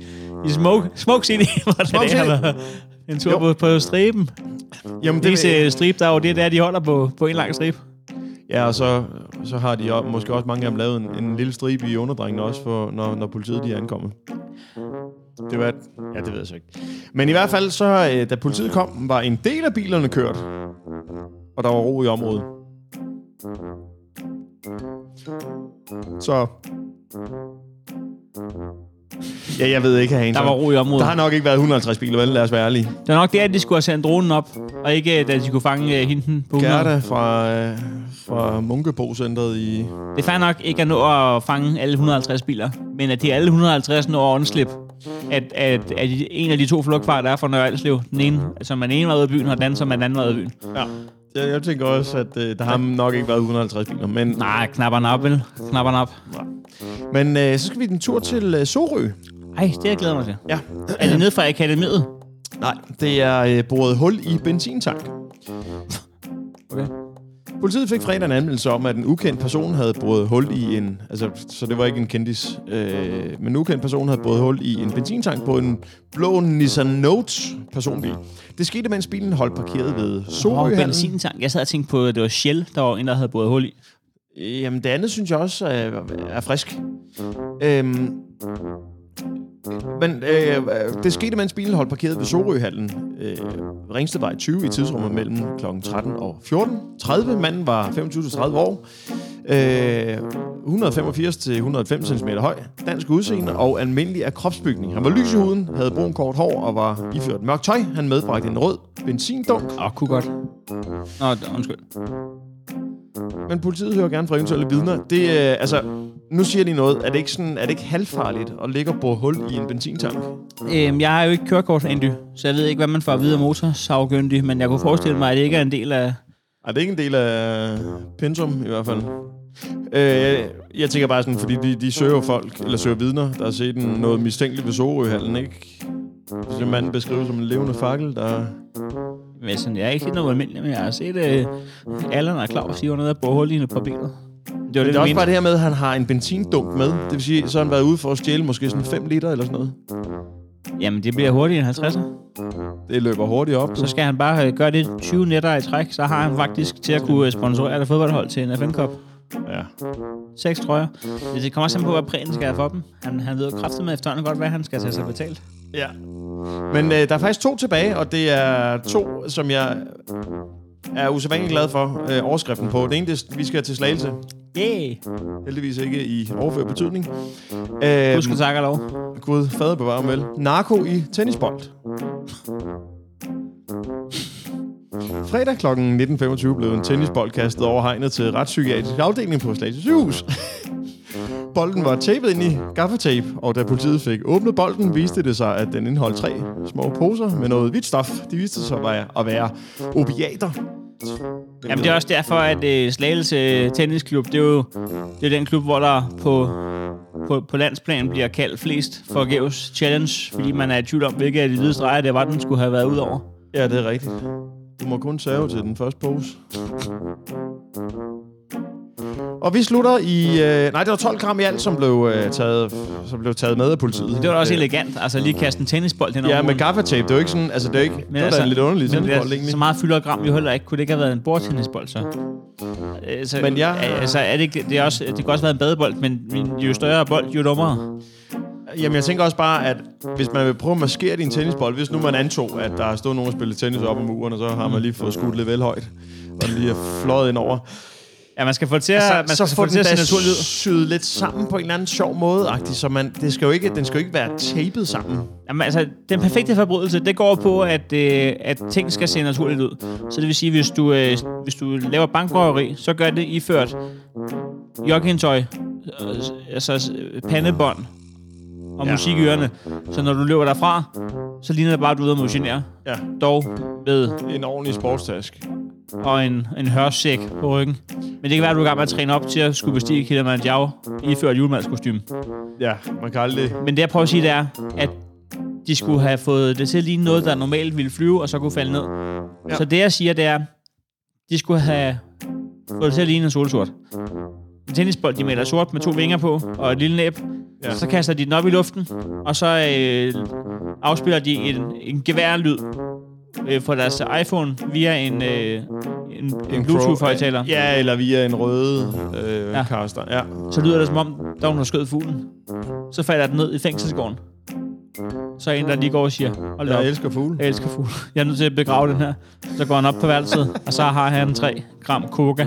i Smoke, Smoke City, [laughs] hvor det Smoke er, City. en tur Jo. på, på striben. Jamen, Det eneste strip, der er jo det, der de holder på, på en lang strip. Ja, og så, så har de også, måske også mange af dem lavet en, en lille stribe i underdrengene også, for, når, når politiet de er ankommet. Det var... Ja, det ved jeg så ikke. Men i hvert fald, så øh, da politiet kom, var en del af bilerne kørt. Og der var ro i området. Så... Ja, jeg ved ikke, Hans. Der var ro i området. Der har nok ikke været 150 biler, vel? Lad os være ærlige. Det var nok det, at de skulle have sendt dronen op, og ikke, da de kunne fange uh, hinten på 100. Gerda fra, øh, fra Munkebo-centret i... Det er fair nok ikke at nå at fange alle 150 biler, men at de alle 150 når at undslip. At, at, at en af de to flugtfarer, der er fra Nørre Alslev, den ene, som man ene var ude af byen, og den anden, som man anden var ude af byen. Ja. Jeg, jeg tænker også, at øh, der har nok ikke været 150 biler. Men, Nej, knapperne op, vel? Knapperne op. men øh, så skal vi en tur til øh, Sorø. Ej, det jeg glæder mig til. Ja. Er det nede fra akademiet? Nej, det er øh, boret hul i benzintank. Politiet fik fredag en anmeldelse om, at en ukendt person havde boret hul i en... Altså, så det var ikke en kendis. Øh, men en ukendt person havde boret hul i en benzintank på en blå Nissan Note personbil. Det skete, mens bilen holdt parkeret ved Sorø. benzintank. Jeg sad og tænkte på, at det var Shell, der var en, der havde båret hul i. Jamen, det andet synes jeg også er, er frisk. Øhm, men øh, det skete, mens bilen holdt parkeret ved Sorøhallen. øh, Ringstedvej 20 i tidsrummet mellem kl. 13 og 14. 30. Manden var 25-30 år. Øh, 185 til 105 cm høj, dansk udseende og almindelig af kropsbygning. Han var lys i huden, havde brun kort hår og var iført mørkt tøj. Han medbragte en rød benzindunk, Åh, oh, kunne godt. Nå, undskyld. men politiet hører gerne fra eventuelle vidner. Det, øh, altså, nu siger de noget. Er det ikke, sådan, er det ikke halvfarligt at ligge og bore hul i en benzintank? Øhm, jeg har jo ikke kørekort, Andy, så jeg ved ikke, hvad man får at vide af motorsavgyndig, men jeg kunne forestille mig, at det ikke er en del af... Ej, det er ikke en del af pensum, i hvert fald. Øh, jeg tænker bare sådan, fordi de, de søger folk, eller søger vidner, der har set en, noget mistænkeligt ved Sorøhallen, ikke? Så manden beskrives som en levende fakkel, der... Men sådan, jeg er ikke helt noget almindelig, men jeg har set øh, Allan og Claus, de var nede og bore hul i et par biler. Det var det, det er også bare det her med, at han har en benzindunk med. Det vil sige, så har han været ude for at stjæle måske sådan 5 liter eller sådan noget. Jamen, det bliver hurtigt en 50'er. Det løber hurtigt op. Så skal han bare øh, gøre det 20 netter i træk, så har han faktisk til at kunne øh, sponsorere et fodboldhold til en FN Cup. Ja. Seks trøjer. Det kommer også an på, hvad præmien skal have for dem. Han, han ved jo kraftigt med efterhånden godt, hvad han skal tage sig betalt. ja. Men øh, der er faktisk to tilbage, og det er to, som jeg er usædvanligt glad for øh, overskriften på. Det ene, det vi skal til Slagelse. Yeah! Heldigvis ikke i overført betydning. Øh, Husk at takke lov. Gud, fader bevare vel. Narko i tennisbold. Fredag kl. 19.25 blev en tennisbold kastet over hegnet til retspsykiatrisk afdeling på Slagelse sygehus. Bolden var tapet ind i gaffatape, og da politiet fik åbnet bolden, viste det sig, at den indeholdt tre små poser med noget hvidt stof. De viste sig at være opiater. Jamen, det er også derfor, at øh, Slagelse Tennisklub, det er jo det er den klub, hvor der på, på, på landsplan bliver kaldt flest forgæves challenge, fordi man er i tvivl om, hvilke af de hvide streger det var, den skulle have været ud over. Ja, det er rigtigt. Du må kun save til den første pose. Og vi slutter i... Øh, nej, det var 12 gram i alt, som blev, øh, taget, som blev taget med af politiet. Det var da også Øh, elegant, altså lige kaste en tennisbold hen over Ja, med gaffatape, det er jo ikke sådan... Altså, det er ikke... Men det er altså, en lidt underlig tennisbold, egentlig. så meget fylder gram jo heller ikke. Kunne det ikke have været en bordtennisbold, så? Øh, så Men jeg- Altså, er det, ikke, det, er også, det kan også være en badebold, men men jo større bold, jo dummere. Jamen, jeg tænker også bare, at hvis man vil prøve at maskere din tennisbold, hvis nu man antog, at der har stået nogen og spillet tennis op om muren, og så har man lige fået skudt lidt vel højt, og lige er fløjet ind over. Ja, man skal få det til at, man Altså, så skal få få det til at ud. syet lidt sammen på en eller anden sjov måde, -agtig, så man, det skal jo ikke, den skal jo ikke være tapet sammen. Jamen, altså, den perfekte forbrydelse, det går på, at, øh, at ting skal se naturligt ud. Så det vil sige, hvis du, øh, hvis du laver bankrøveri, så gør det iført joggingtøj, øh, altså pandebånd og Ja. musik i ørerne. Så når du løber derfra, så ligner det bare, at du er ude at motionere. Ja. Dog med En ordentlig sportstask. Og en, en hørsæk på ryggen. Men det kan være, at du er i gang med at træne op til at skulle bestige Kilimanjaro iført julemandskostyme. Ja, man kan aldrig... Men det jeg prøver at sige, det er, at de skulle have fået det til at ligne noget, der normalt ville flyve, og så kunne falde ned. Ja. Så det jeg siger, det er, de skulle have fået det til at ligne en solsort. En tennisbold, de maler sort med to vinger på og et lille næb. Ja. Så kaster de den op i luften, og så øh, afspiller de en, en geværlyd øh, fra deres iPhone via en, øh, en, en Bluetooth-højtaler. Ja, eller via en røde øh, ja. Caster. Ja. Så lyder det som om, der er nogen, der skød fuglen. Så falder den ned i fængselsgården. Så er en, der lige går og siger, hold da op, Jeg elsker fugle. jeg elsker fugle. Jeg er nødt til at begrave den her. Så går han op på værelset, og så har han 3 gram coca.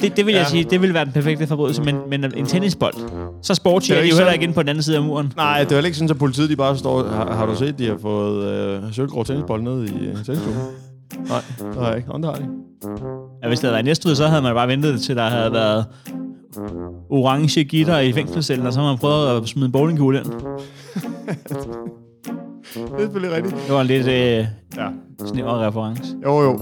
Det, det vil jeg Ja. sige, det vil være den perfekte forbrydelse, men, men en tennisbold, så sporty Det er er de jo heller ikke inde på den anden side af muren. Nej, det er heller ikke sådan, at politiet de bare står... Har, har du set, de har fået øh, sølvgrå tennisbold ned i øh, tennisklubben? Nej, det har jeg ikke. Det har de. Ja, hvis det havde været i Næstved, så havde man bare ventet til, der havde været orange gitter i fængselscellen, og så har man prøvet at smide en bowlingkugle ind. [laughs] Det er selvfølgelig rigtigt. Det var en lidt øh, Ja. snæver reference. Jo, jo.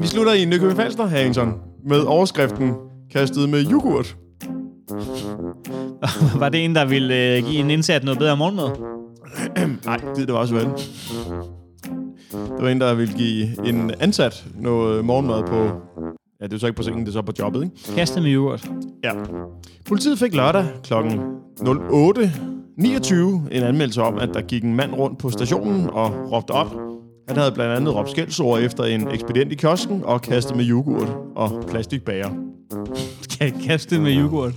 Vi slutter i Nykøbing Falster, Harrington, med overskriften Kastet med yoghurt. [laughs] var det en, der ville øh, give en indsat noget bedre morgenmad? [clears throat] Nej, det, det var også vel. Det var en, der ville give en ansat noget morgenmad på... Ja, det er så ikke på sengen, det er så på jobbet, ikke? Kastet med yoghurt. Ja. Politiet fik lørdag kl. 08.29 en anmeldelse om, at der gik en mand rundt på stationen og råbte op. Han havde blandt andet råbt skældsord efter en ekspedient i kiosken og kastet med yoghurt og plastikbager. [laughs] Kastet med yoghurt.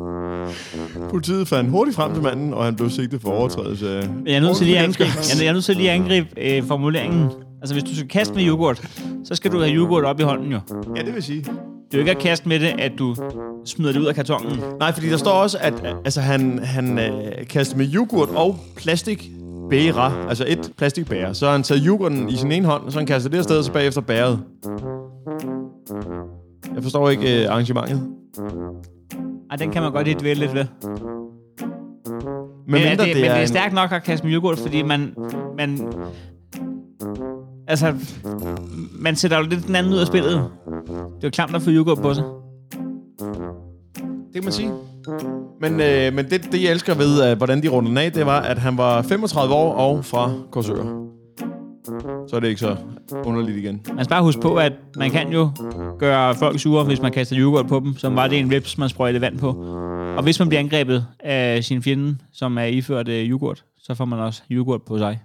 [laughs] Politiet fandt hurtigt frem til manden, og han blev sigtet for overtrædelse af... Jeg er nødt til lige at angribe, jeg jeg er nødt til lige at angribe øh, formuleringen. Altså, hvis du skal kaste med yoghurt, så skal du have yoghurt op i hånden jo. Ja, det vil sige. Det er jo ikke at kaste med det, at du smider det ud af kartongen. Nej, fordi der står også, at altså, han, han øh, kastede med yoghurt og plastikbære, altså et plastikbære. Så har han taget yoghurten i sin ene hånd, og så har han kastet det afsted, og så bagefter bæret. Jeg forstår ikke øh, arrangementet. Ej, den kan man godt lige dvæle lidt ved. Men, Men, mindre det, det, men det er stærkt nok at kaste med yoghurt, fordi man... man altså, man sætter jo lidt den anden ud af spillet. Det er jo klamt at få yoghurt på sig. Det kan man sige. Men, øh, men det, det, jeg elsker ved, uh, hvordan de rundede den af, det var, at han var 35 år og fra Korsør. Så er det ikke så underligt igen. Man skal bare huske på, at man kan jo gøre folk sure, hvis man kaster yoghurt på dem, som var det en rips, man sprøjtede vand på. Og hvis man bliver angrebet af sin fjende, som er iført øh, yoghurt, så får man også yoghurt på sig.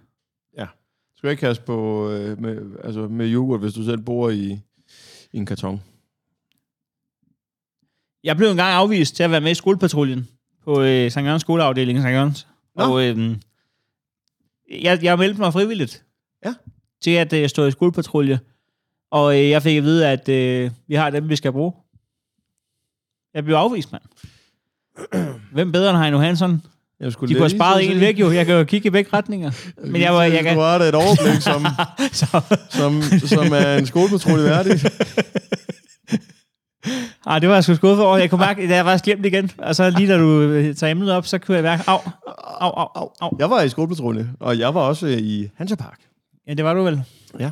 Kaste på øh, med, altså med yoghurt, hvis du selv bor i, i en karton. Jeg blev engang afvist til at være med i skolepatruljen på øh, St. Jørgens skoleafdeling i St. Jørgens. Nå. Og øh, jeg, jeg meldte mig frivilligt Ja. til at øh, stå i skolepatrulje. Og øh, jeg fik at vide, at øh, vi har dem, vi skal bruge. Jeg blev afvist, mand. Hvem bedre end Heino Hansen? Jeg skulle De kunne have sparet en væk jo. Jeg kan jo kigge i begge retninger. Men jeg, var, jeg kan... Du har da et overblik, som, [laughs] som, som er en skolepatrulje værdig. [laughs] ah, det var jeg sgu skuffet over. Jeg kunne mærke, at jeg var glemt igen. Og så lige da du øh, tager emnet op, så kunne jeg mærke, au, au, au, au, au. Jeg var i skolepatrulje, og jeg var også i Hansa Park. Ja, det var du vel. Ja.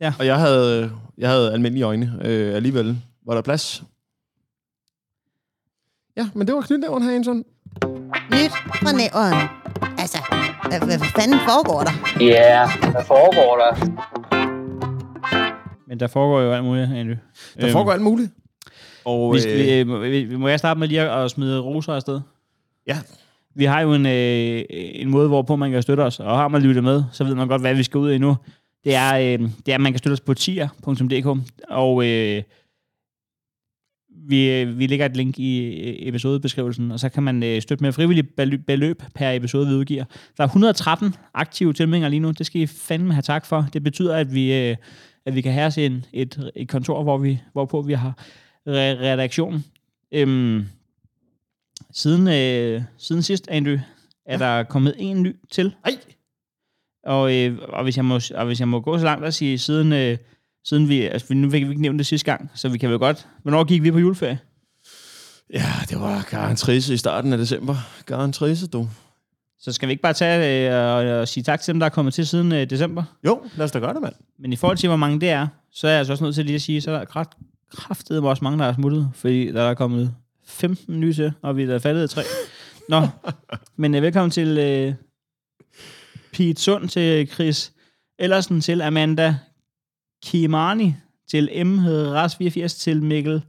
Ja. Og jeg havde, jeg havde almindelige øjne. Øh, alligevel var der plads. Ja, men det var knytnævren her, Hansen. Nyt fra nævren. Altså, hvad, hvad fanden foregår der? Ja, hvad foregår der? Men der foregår jo alt muligt, Andy. Der foregår alt muligt. Og, Vi, skal, øh, øh, må- vi, vi- må jeg starte med lige at, at smide roser afsted? Ja. Vi har jo en, øh, en måde, hvorpå man kan støtte os, og har man lyttet med, så ved man godt, hvad vi skal ud i nu. Det er, øh, det er at man kan støtte os på tier.dk, og øh, vi, vi lægger et link i episodebeskrivelsen, og så kan man øh, støtte med frivillig beløb, per episode, vi udgiver. Der er 113 aktive tilmeldinger lige nu. Det skal I fandme have tak for. Det betyder, at vi, øh, at vi kan have os en, et, et kontor, hvor vi, hvorpå vi har re- redaktion. Øhm, siden, øh, siden sidst, Andrew, er der kommet en ny til. Ej. Og, øh, og, hvis jeg må, og hvis jeg må gå så langt og sige, siden, øh, siden vi, altså nu fik vi ikke nævnt det sidste gang, så vi kan vel godt, hvornår gik vi på juleferie? ja, det var garantrisse i starten af december. Garantrisse, du. Så skal vi ikke bare tage øh, og, og sige tak til dem, der er kommet til siden øh, december? Jo, lad os da gøre det, mand. Men i forhold til, hvor mange det er, så er jeg altså også nødt til lige at sige, så er der ret kraftet også mange, der er smuttet, fordi der er kommet 15 nye til, og vi er faldet tre. [laughs] Nå, men øh, velkommen til øh, Pete Sund, til Chris Ellersen, til Amanda Kimani, til M. Ras 84, til Mikkel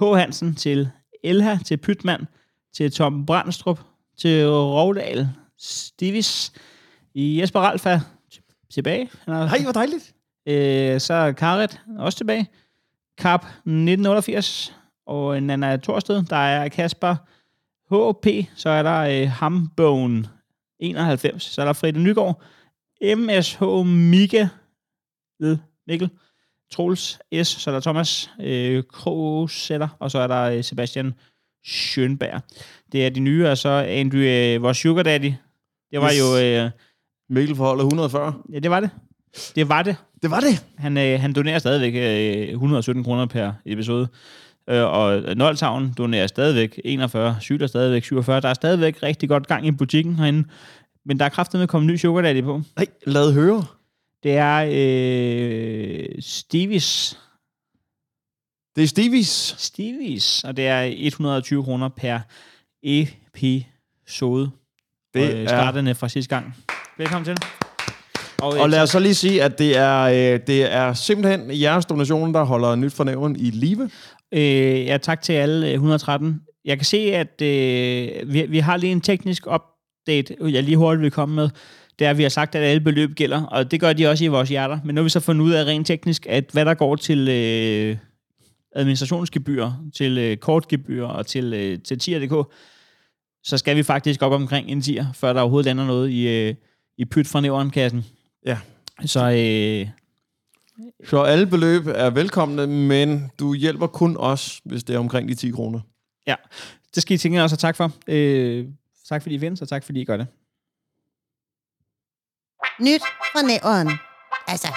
H. Hansen, til Elha, til Pytmand, til Tom Brandstrup, til Rovdal, Stivis, Jesper Ralfa, tilbage. Han har Hej, hvor dejligt. Øh, så er Karit også tilbage. Kap 1988. Og Nana Torsted. Der er Kasper HP. Så er der øh, Hambone 91. Så er der Frede Nygaard. MSH Mika. Mikkel. Troels S. Så er der Thomas øh, Krogsætter. Og så er der øh, Sebastian Schönberg. Det er de nye. Og så Andrew, øh, vores sugar daddy. Det var Yes. jo... Øh, Mikkel forholdet 140. ja, det var det. Det var det. Det var det. Han, øh, han donerer stadigvæk øh, 117 kroner per episode. Øh, og Nolthavn donerer stadigvæk 41, Syler stadigvæk 47. Der er stadigvæk rigtig godt gang i butikken herinde. Men der er kraftigt med at komme ny sugar daddy på. Nej, lad høre. Det er øh, Stevies. Det er Stevies. Stevies. Og det er 120 kroner per episode. Det og, øh, er- startende fra sidste gang. Velkommen til. Og, Og lad os så lige sige, at det er, øh, det er simpelthen jeres donation, der holder nyt for nævren i live. Øh, ja, tak til alle øh, 113. Jeg kan se, at øh, vi, vi har lige en teknisk update, jeg lige hurtigt vil komme med. Det er, at vi har sagt, at alle beløb gælder, og det gør de også i vores hjerter. Men nu har vi så fundet ud af rent teknisk, at hvad der går til, øh, administrationsgebyr, til øh, kortgebyr og til, øh, til tier.dk, så skal vi faktisk op omkring en tier, før der overhovedet lander noget i, øh, i pyt fra nævrenkassen. Ja. Så øh, Så alle beløb er velkomne, men du hjælper kun os, hvis det er omkring de 10 kroner. ja, det skal I tænke også tak for. Øh, tak fordi I findes, og tak fordi I gør det. Nyt fra næveren. Altså,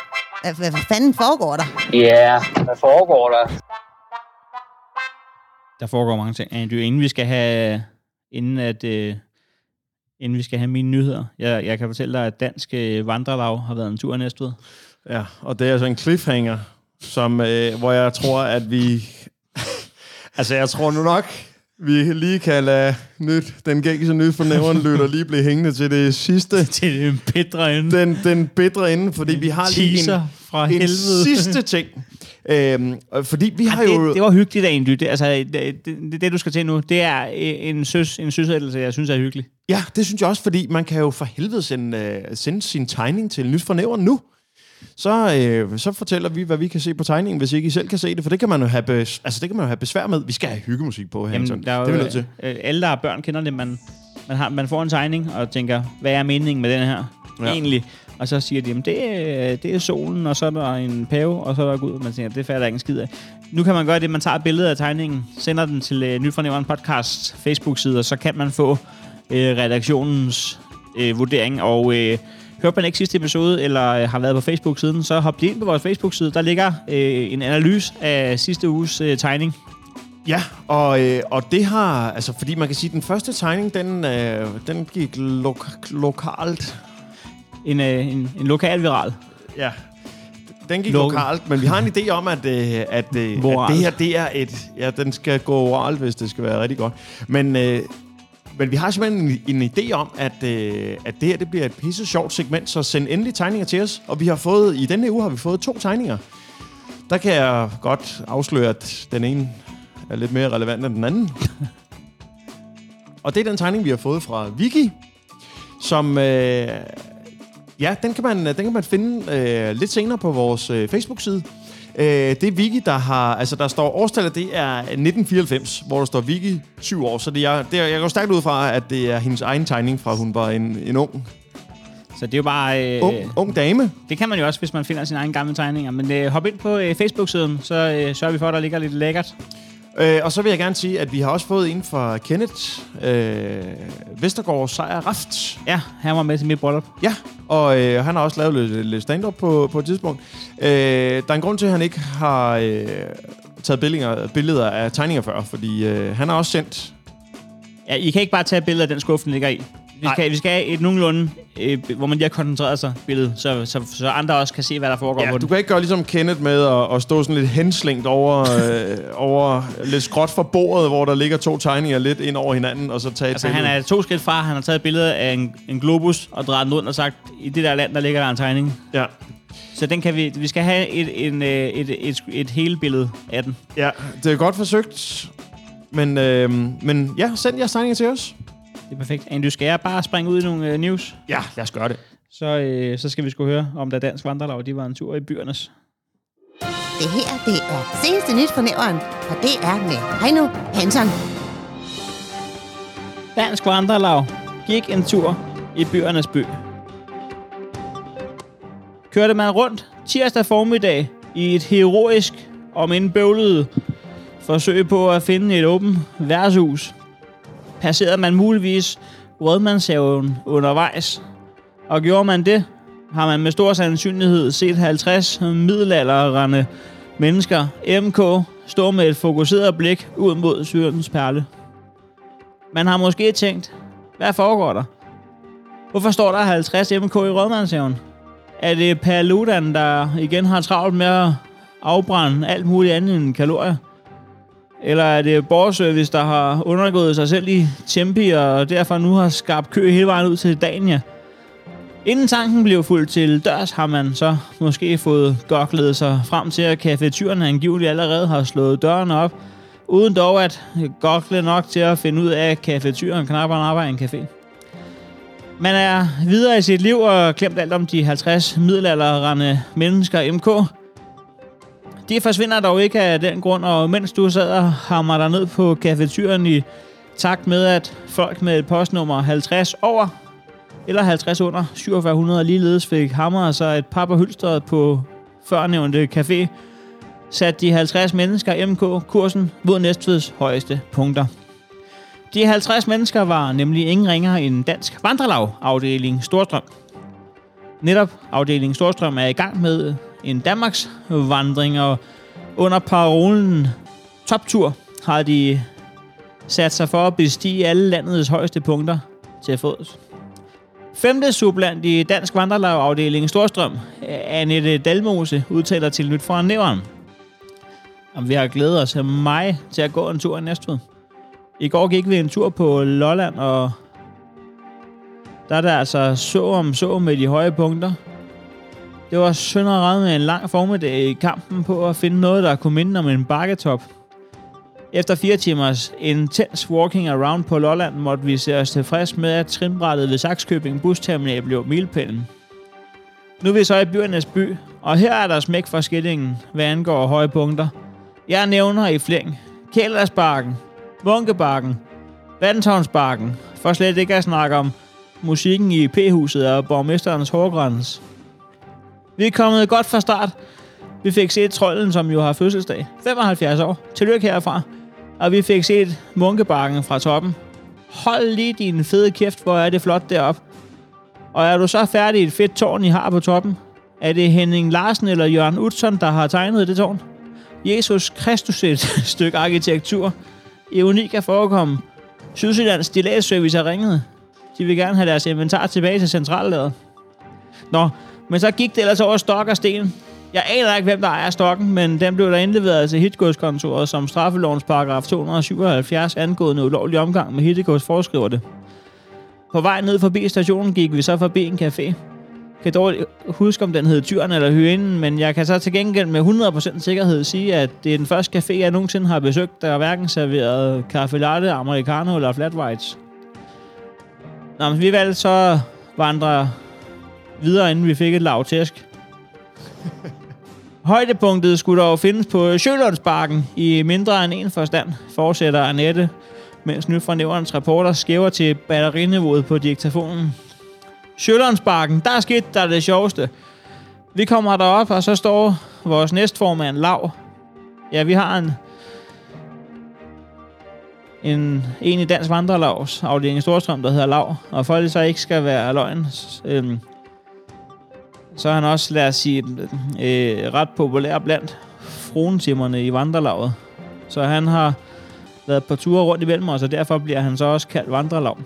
hvad, hvad, fanden foregår der? Ja, hvad foregår der? Der foregår mange ting. Andrew, inden vi skal have, inden at, øh, inden vi skal have mine nyheder. Jeg, jeg kan fortælle dig, at Dansk øh, Vandrelag har været en tur næstved. Ja, og det er altså en cliffhanger, som, øh, hvor jeg tror, at vi... [laughs] altså, jeg tror nu nok, vi lige kan lade nyt, den gængse nyt for nævren lytter [laughs] lige blive hængende til det sidste. [laughs] Til den bedre ende. Den, den bedre ende, fordi vi har lige en, Teaser fra en helvede. sidste ting. Øhm, fordi vi har jo... Det, det var hyggeligt, Andrew. Det, altså, det, det, det, du skal til nu, det er øh, en, søs, en søsættelse, jeg synes er hyggelig. Ja, det synes jeg også, fordi man kan jo for helvede sende, øh, sende sin tegning til nyt nævren nu. Så, øh, så fortæller vi, hvad vi kan se på tegningen, hvis ikke I selv kan se det, for det kan man jo have, bes, altså, det kan man jo have besvær med. Vi skal have hyggemusik på, er jo, det er vi nødt til. øh, alle, der har børn, kender det. Man, man, har, man får en tegning og tænker, hvad er meningen med den her Ja. egentlig? Og så siger de, at det, er- det er solen, og så er der en pave, og så er der Gud. Og man tænker, det falder jeg ikke en skid af. Nu kan man gøre det, man tager et billede af tegningen, sender den til uh, Nyt fra Nævren podcast Facebook-side, og så kan man få øh, redaktionens øh, vurdering. Og øh, hørte man ikke sidste episode, eller øh, har været på Facebook-siden, så hop lige ind på vores Facebook-side. Der ligger øh, en analyse af sidste uges øh, tegning. Ja, og, øh, og det har, altså fordi man kan sige, at den første tegning, den, øh, den gik lok- lokalt. En, øh, en, en lokal viral. Ja, den gik Lok- lokalt, men vi har en idé om, at, øh, at, øh, at det her, det er et... Ja, den skal gå oralt, hvis det skal være rigtig godt. Men, øh, men vi har simpelthen en, en idé om, at, øh, at det her det bliver et pisse sjovt segment, så send endelig tegninger til os. Og vi har fået, i denne her uge har vi fået to tegninger. Der kan jeg godt afsløre, at den ene er lidt mere relevant end den anden. og det er den tegning, vi har fået fra Vicky, som... Øh, Ja, den kan man, den kan man finde øh, lidt senere på vores øh, Facebook-side. Øh, det er Vicky, der har... Altså, der står årstallet, det er 1994, hvor der står Vicky 7 år. Så det er, det er, jeg går stærkt ud fra, at det er hendes egen tegning fra, hun var en, en ung, Så det er jo bare... Øh, ung, ung dame. Det kan man jo også, hvis man finder sine egne gamle tegninger. Men øh, hop ind på øh, Facebook-siden, så øh, sørger vi for, at der ligger lidt lækkert. Øh, og så vil jeg gerne sige, at vi har også fået en fra Kenneth øh, Vestergaard Sejr Raft. Ja, han var med til mit bryllup. Ja, og øh, han har også lavet lidt, lidt stand-up på, på et tidspunkt. Øh, der er en grund til, at han ikke har øh, taget billeder, billeder af tegninger før, fordi øh, han har også sendt... Ja, I kan ikke bare tage billeder af den skuffe, den ligger i. Vi skal, vi skal have et nogenlunde, øh, hvor man lige har koncentreret sig billede, så, så, så andre også kan se, hvad der foregår Ja, på du den. kan ikke gøre ligesom Kenneth med at, at stå sådan lidt henslængt over, øh, over lidt skråt for bordet, hvor der ligger to tegninger lidt ind over hinanden, og så tage et Altså, han billede. er to skridt fra, han har taget et billede af en, en globus og drejet den rundt og sagt, i det der land, der ligger der en tegning. Ja. Så den kan vi, vi skal have et, en, øh, et, et, et, et hele billede af den. ja, det er godt forsøgt. Men, øh, men ja, send jeres tegninger til os. Det er perfekt. Andy, skal jeg bare springe ud i nogle øh, news? Ja, lad os gøre det. Så, øh, så skal vi sgu høre, om der Dansk Vandrelag, de var en tur i byernes. Det her, det er seneste nyt fra næveren, og det er med Heino Hansen. Dansk Vandrelag gik en tur i byernes by. Kørte man rundt tirsdag formiddag i et heroisk, om en bøvlet forsøg på at finde et åbent værtshus, passerede man muligvis Rådmandshaven undervejs. Og gjorde man det, har man med stor sandsynlighed set 50 middelalderende mennesker MK stå med et fokuseret blik ud mod syrens perle. Man har måske tænkt, hvad foregår der? Hvorfor står der 50 MK i Rådmandshaven? Er det Paludan, der igen har travlt med at afbrænde alt muligt andet end kalorier? Eller er det borgerservice, der har undergået sig selv i Tempi, og derfor nu har skabt kø hele vejen ud til Dania? Inden tanken blev fuldt til dørs, har man så måske fået goklet sig frem til, at kafetyren angiveligt allerede har slået dørene op, uden dog at gokle nok til at finde ud af, at kafetyren knap arbejder i en café. Man er videre i sit liv og klemt alt om de 50 middelalderrende mennesker MK. De forsvinder dog ikke af den grund, og mens du sad og hammer dig ned på kafetyren i takt med, at folk med et postnummer 50 over eller 50 under 4700 ligeledes fik hammeret sig et par på hylstret på førnævnte café, satte de 50 mennesker MK kursen mod Næstveds højeste punkter. De 50 mennesker var nemlig ingen ringere end Dansk Vandrelag afdeling Storstrøm. Netop afdeling Storstrøm er i gang med en Danmarks vandring, og under parolen Toptur har de sat sig for at bestige alle landets højeste punkter til fods. Femte subland i Dansk Vandrelagafdeling Storstrøm, Annette Dalmose, udtaler til nyt fra Nævren. Om vi har glædet os mig til at gå en tur i Næstved. I går gik vi en tur på Lolland, og der er der altså så om så med de høje punkter. Det var synd med en lang formiddag i kampen på at finde noget, der kunne minde om en bakketop. Efter fire timers intens walking around på Lolland, måtte vi se os tilfreds med, at trinbrættet ved Saxkøbing busterminal blev milpælen. Nu er vi så i byernes by, og her er der smæk for skillingen, hvad angår høje punkter. Jeg nævner i flæng Kældersparken, Munkebakken, Vandtårnsparken, for slet ikke at snakke om musikken i P-huset og borgmesterens hårgræns. Vi er kommet godt fra start. Vi fik set trolden, som jo har fødselsdag. 75 år. Tillykke herfra. Og vi fik set munkebakken fra toppen. Hold lige din fede kæft, hvor er det flot deroppe. Og er du så færdig i et fedt tårn, I har på toppen? Er det Henning Larsen eller Jørgen Utzon, der har tegnet det tårn? Jesus Kristus et [laughs] stykke arkitektur. I unik at forekomme. Sydsjællands Stilladsservice har ringet. De vil gerne have deres inventar tilbage til centrallaget. Nå, men så gik det ellers over stok og sten. Jeg aner ikke, hvem der ejer stokken, men den blev der indleveret til hitgodskontoret, som straffelovens paragraf 277 angående ulovlig omgang med hittegods foreskriver det. På vej ned forbi stationen gik vi så forbi en café. Jeg kan dårligt huske, om den hed Tyren eller Hyenen, men jeg kan så til gengæld med 100% sikkerhed sige, at det er den første café, jeg nogensinde har besøgt, der hverken serveret kaffe latte, americano eller flat whites. Nå, men vi valgte så vandre videre, inden vi fik et lavt tæsk. [laughs] Højdepunktet skulle dog findes på Sjølundsparken i mindre end en forstand, fortsætter Annette, mens nyt fra nævnerens reporter skæver til batteriniveauet på diktafonen. Sjølundsparken, der er sket der er det sjoveste. Vi kommer derop, og så står vores næstformand Lav. Ja, vi har en en, en i Dansk Vandrelavs afdeling i Storstrøm, der hedder Lav. Og for at det så ikke skal være løgn, øhm, så er han også, lad os sige, øh, ret populær blandt fruentimmerne i vandrelaget. Så han har været på ture rundt i os, og derfor bliver han så også kaldt vandrelav.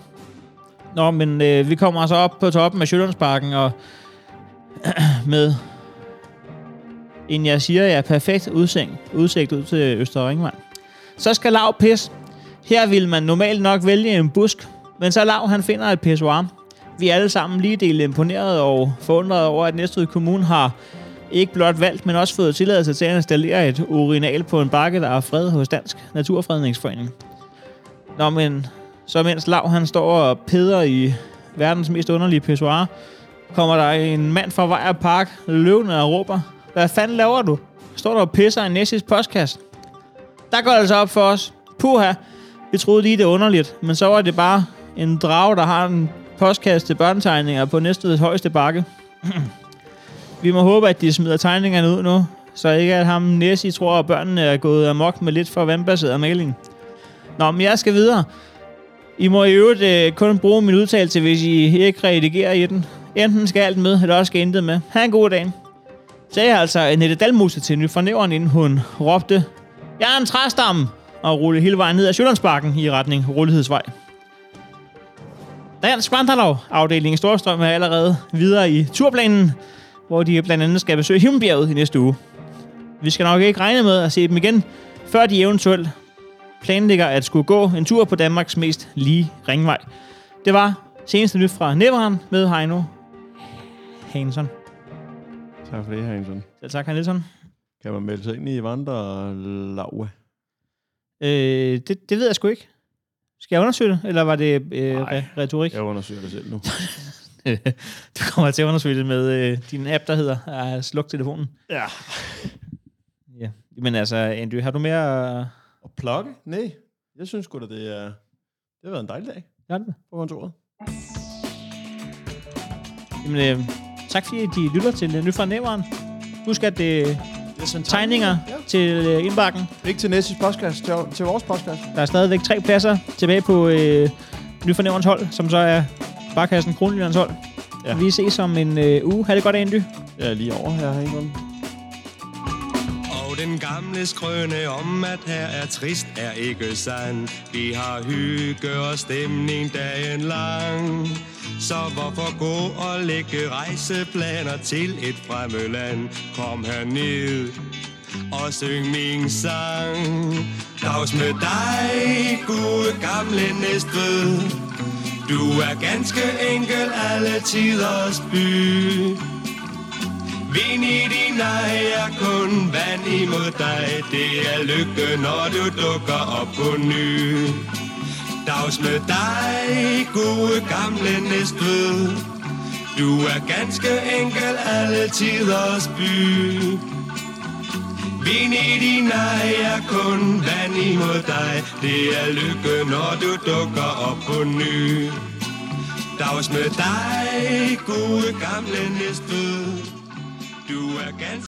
Nå, men øh, vi kommer så op på toppen af Sjællandsparken, og [clears throat] med en, jeg siger, ja, perfekt udsigt, udsigt ud til Øster Ringvand. Så skal Lav pis. Her vil man normalt nok vælge en busk, men så Lav han finder et pissoir, vi er alle sammen lige delt imponeret og forundret over, at Næstved Kommune har ikke blot valgt, men også fået tilladelse til at installere et urinal på en bakke, der er fred hos Dansk Naturfredningsforening. Nå, men så mens Lav han står og peder i verdens mest underlige pissoir, kommer der en mand fra Vejer Park løvende og råber, hvad fanden laver du? Står der og pisser i Nessis postkasse? Der går det altså op for os. Puha, vi troede lige, det underligt, men så var det bare en drage, der har en postkasse til børnetegninger på Næstveds højeste bakke. [clears throat] Vi må håbe, at de smider tegningerne ud nu, så ikke at ham Nessie tror, at børnene er gået amok med lidt for vandbaseret maling. Nå, men jeg skal videre. I må i øvrigt øh, kun bruge min udtalelse, hvis I ikke redigerer i den. Enten skal alt med, eller også skal intet med. Ha' en god dag. Sagde altså Annette Dalmuse til nyfornæveren, inden hun råbte, Jeg er en træstamme! og rulle hele vejen ned ad Sjællandsbakken i retning Rullighedsvej. Dansk Vandrelov afdelingen Storstrøm er allerede videre i turplanen, hvor de blandt andet skal besøge Himmelbjerget i næste uge. Vi skal nok ikke regne med at se dem igen, før de eventuelt planlægger at skulle gå en tur på Danmarks mest lige ringvej. Det var seneste nyt fra Neveren med Heino Hansson. Tak for det, Hansson. Selv tak, Hansson. Kan man melde sig ind i vandrelav? Øh, det, det ved jeg sgu ikke. Skal jeg undersøge det, eller var det øh, Nej, re- retorik? Jeg undersøger det selv nu. [laughs] du kommer til at undersøge det med øh, din app, der hedder uh, Sluk telefonen. Ja. Ja. Men altså, Andy, har du mere... Og plukke? Nej. Jeg synes sgu da, det er... Det har været en dejlig dag Ja, det? på kontoret. Jamen, øh, tak fordi de lytter til øh, Nyt fra Næveren. Husk at øh, Det er sådan tegninger Ja. til øh, indbakken. Ikke til næste podcast, til, til vores podcast. Der er stadigvæk tre pladser tilbage på øh, Næverens hold, som så er Barkassen Kronlinjernes hold. Ja. Ja. Vi ses om en øh, uge. Ha' det godt, Andy. Er lige over her, ikke? Den gamle skrøne om, at her er trist, er ikke sand. Vi har hygge og stemning dagen lang. Så hvorfor gå og lægge rejseplaner til et fremmed land? Kom herned og syng min sang. Dags med dig, gode gamle næstved. Du er ganske enkel alle tiders by. Vin i din ej er kun vand imod dig. Det er lykke, når du dukker op på ny. Dags med dig, gode gamle næstved. Du er ganske enkel alle tiders by. Vin i din ej er kun vand imod dig. Det er lykke, når du dukker op på ny. Dags med dig, gode gamle næstved du er ganske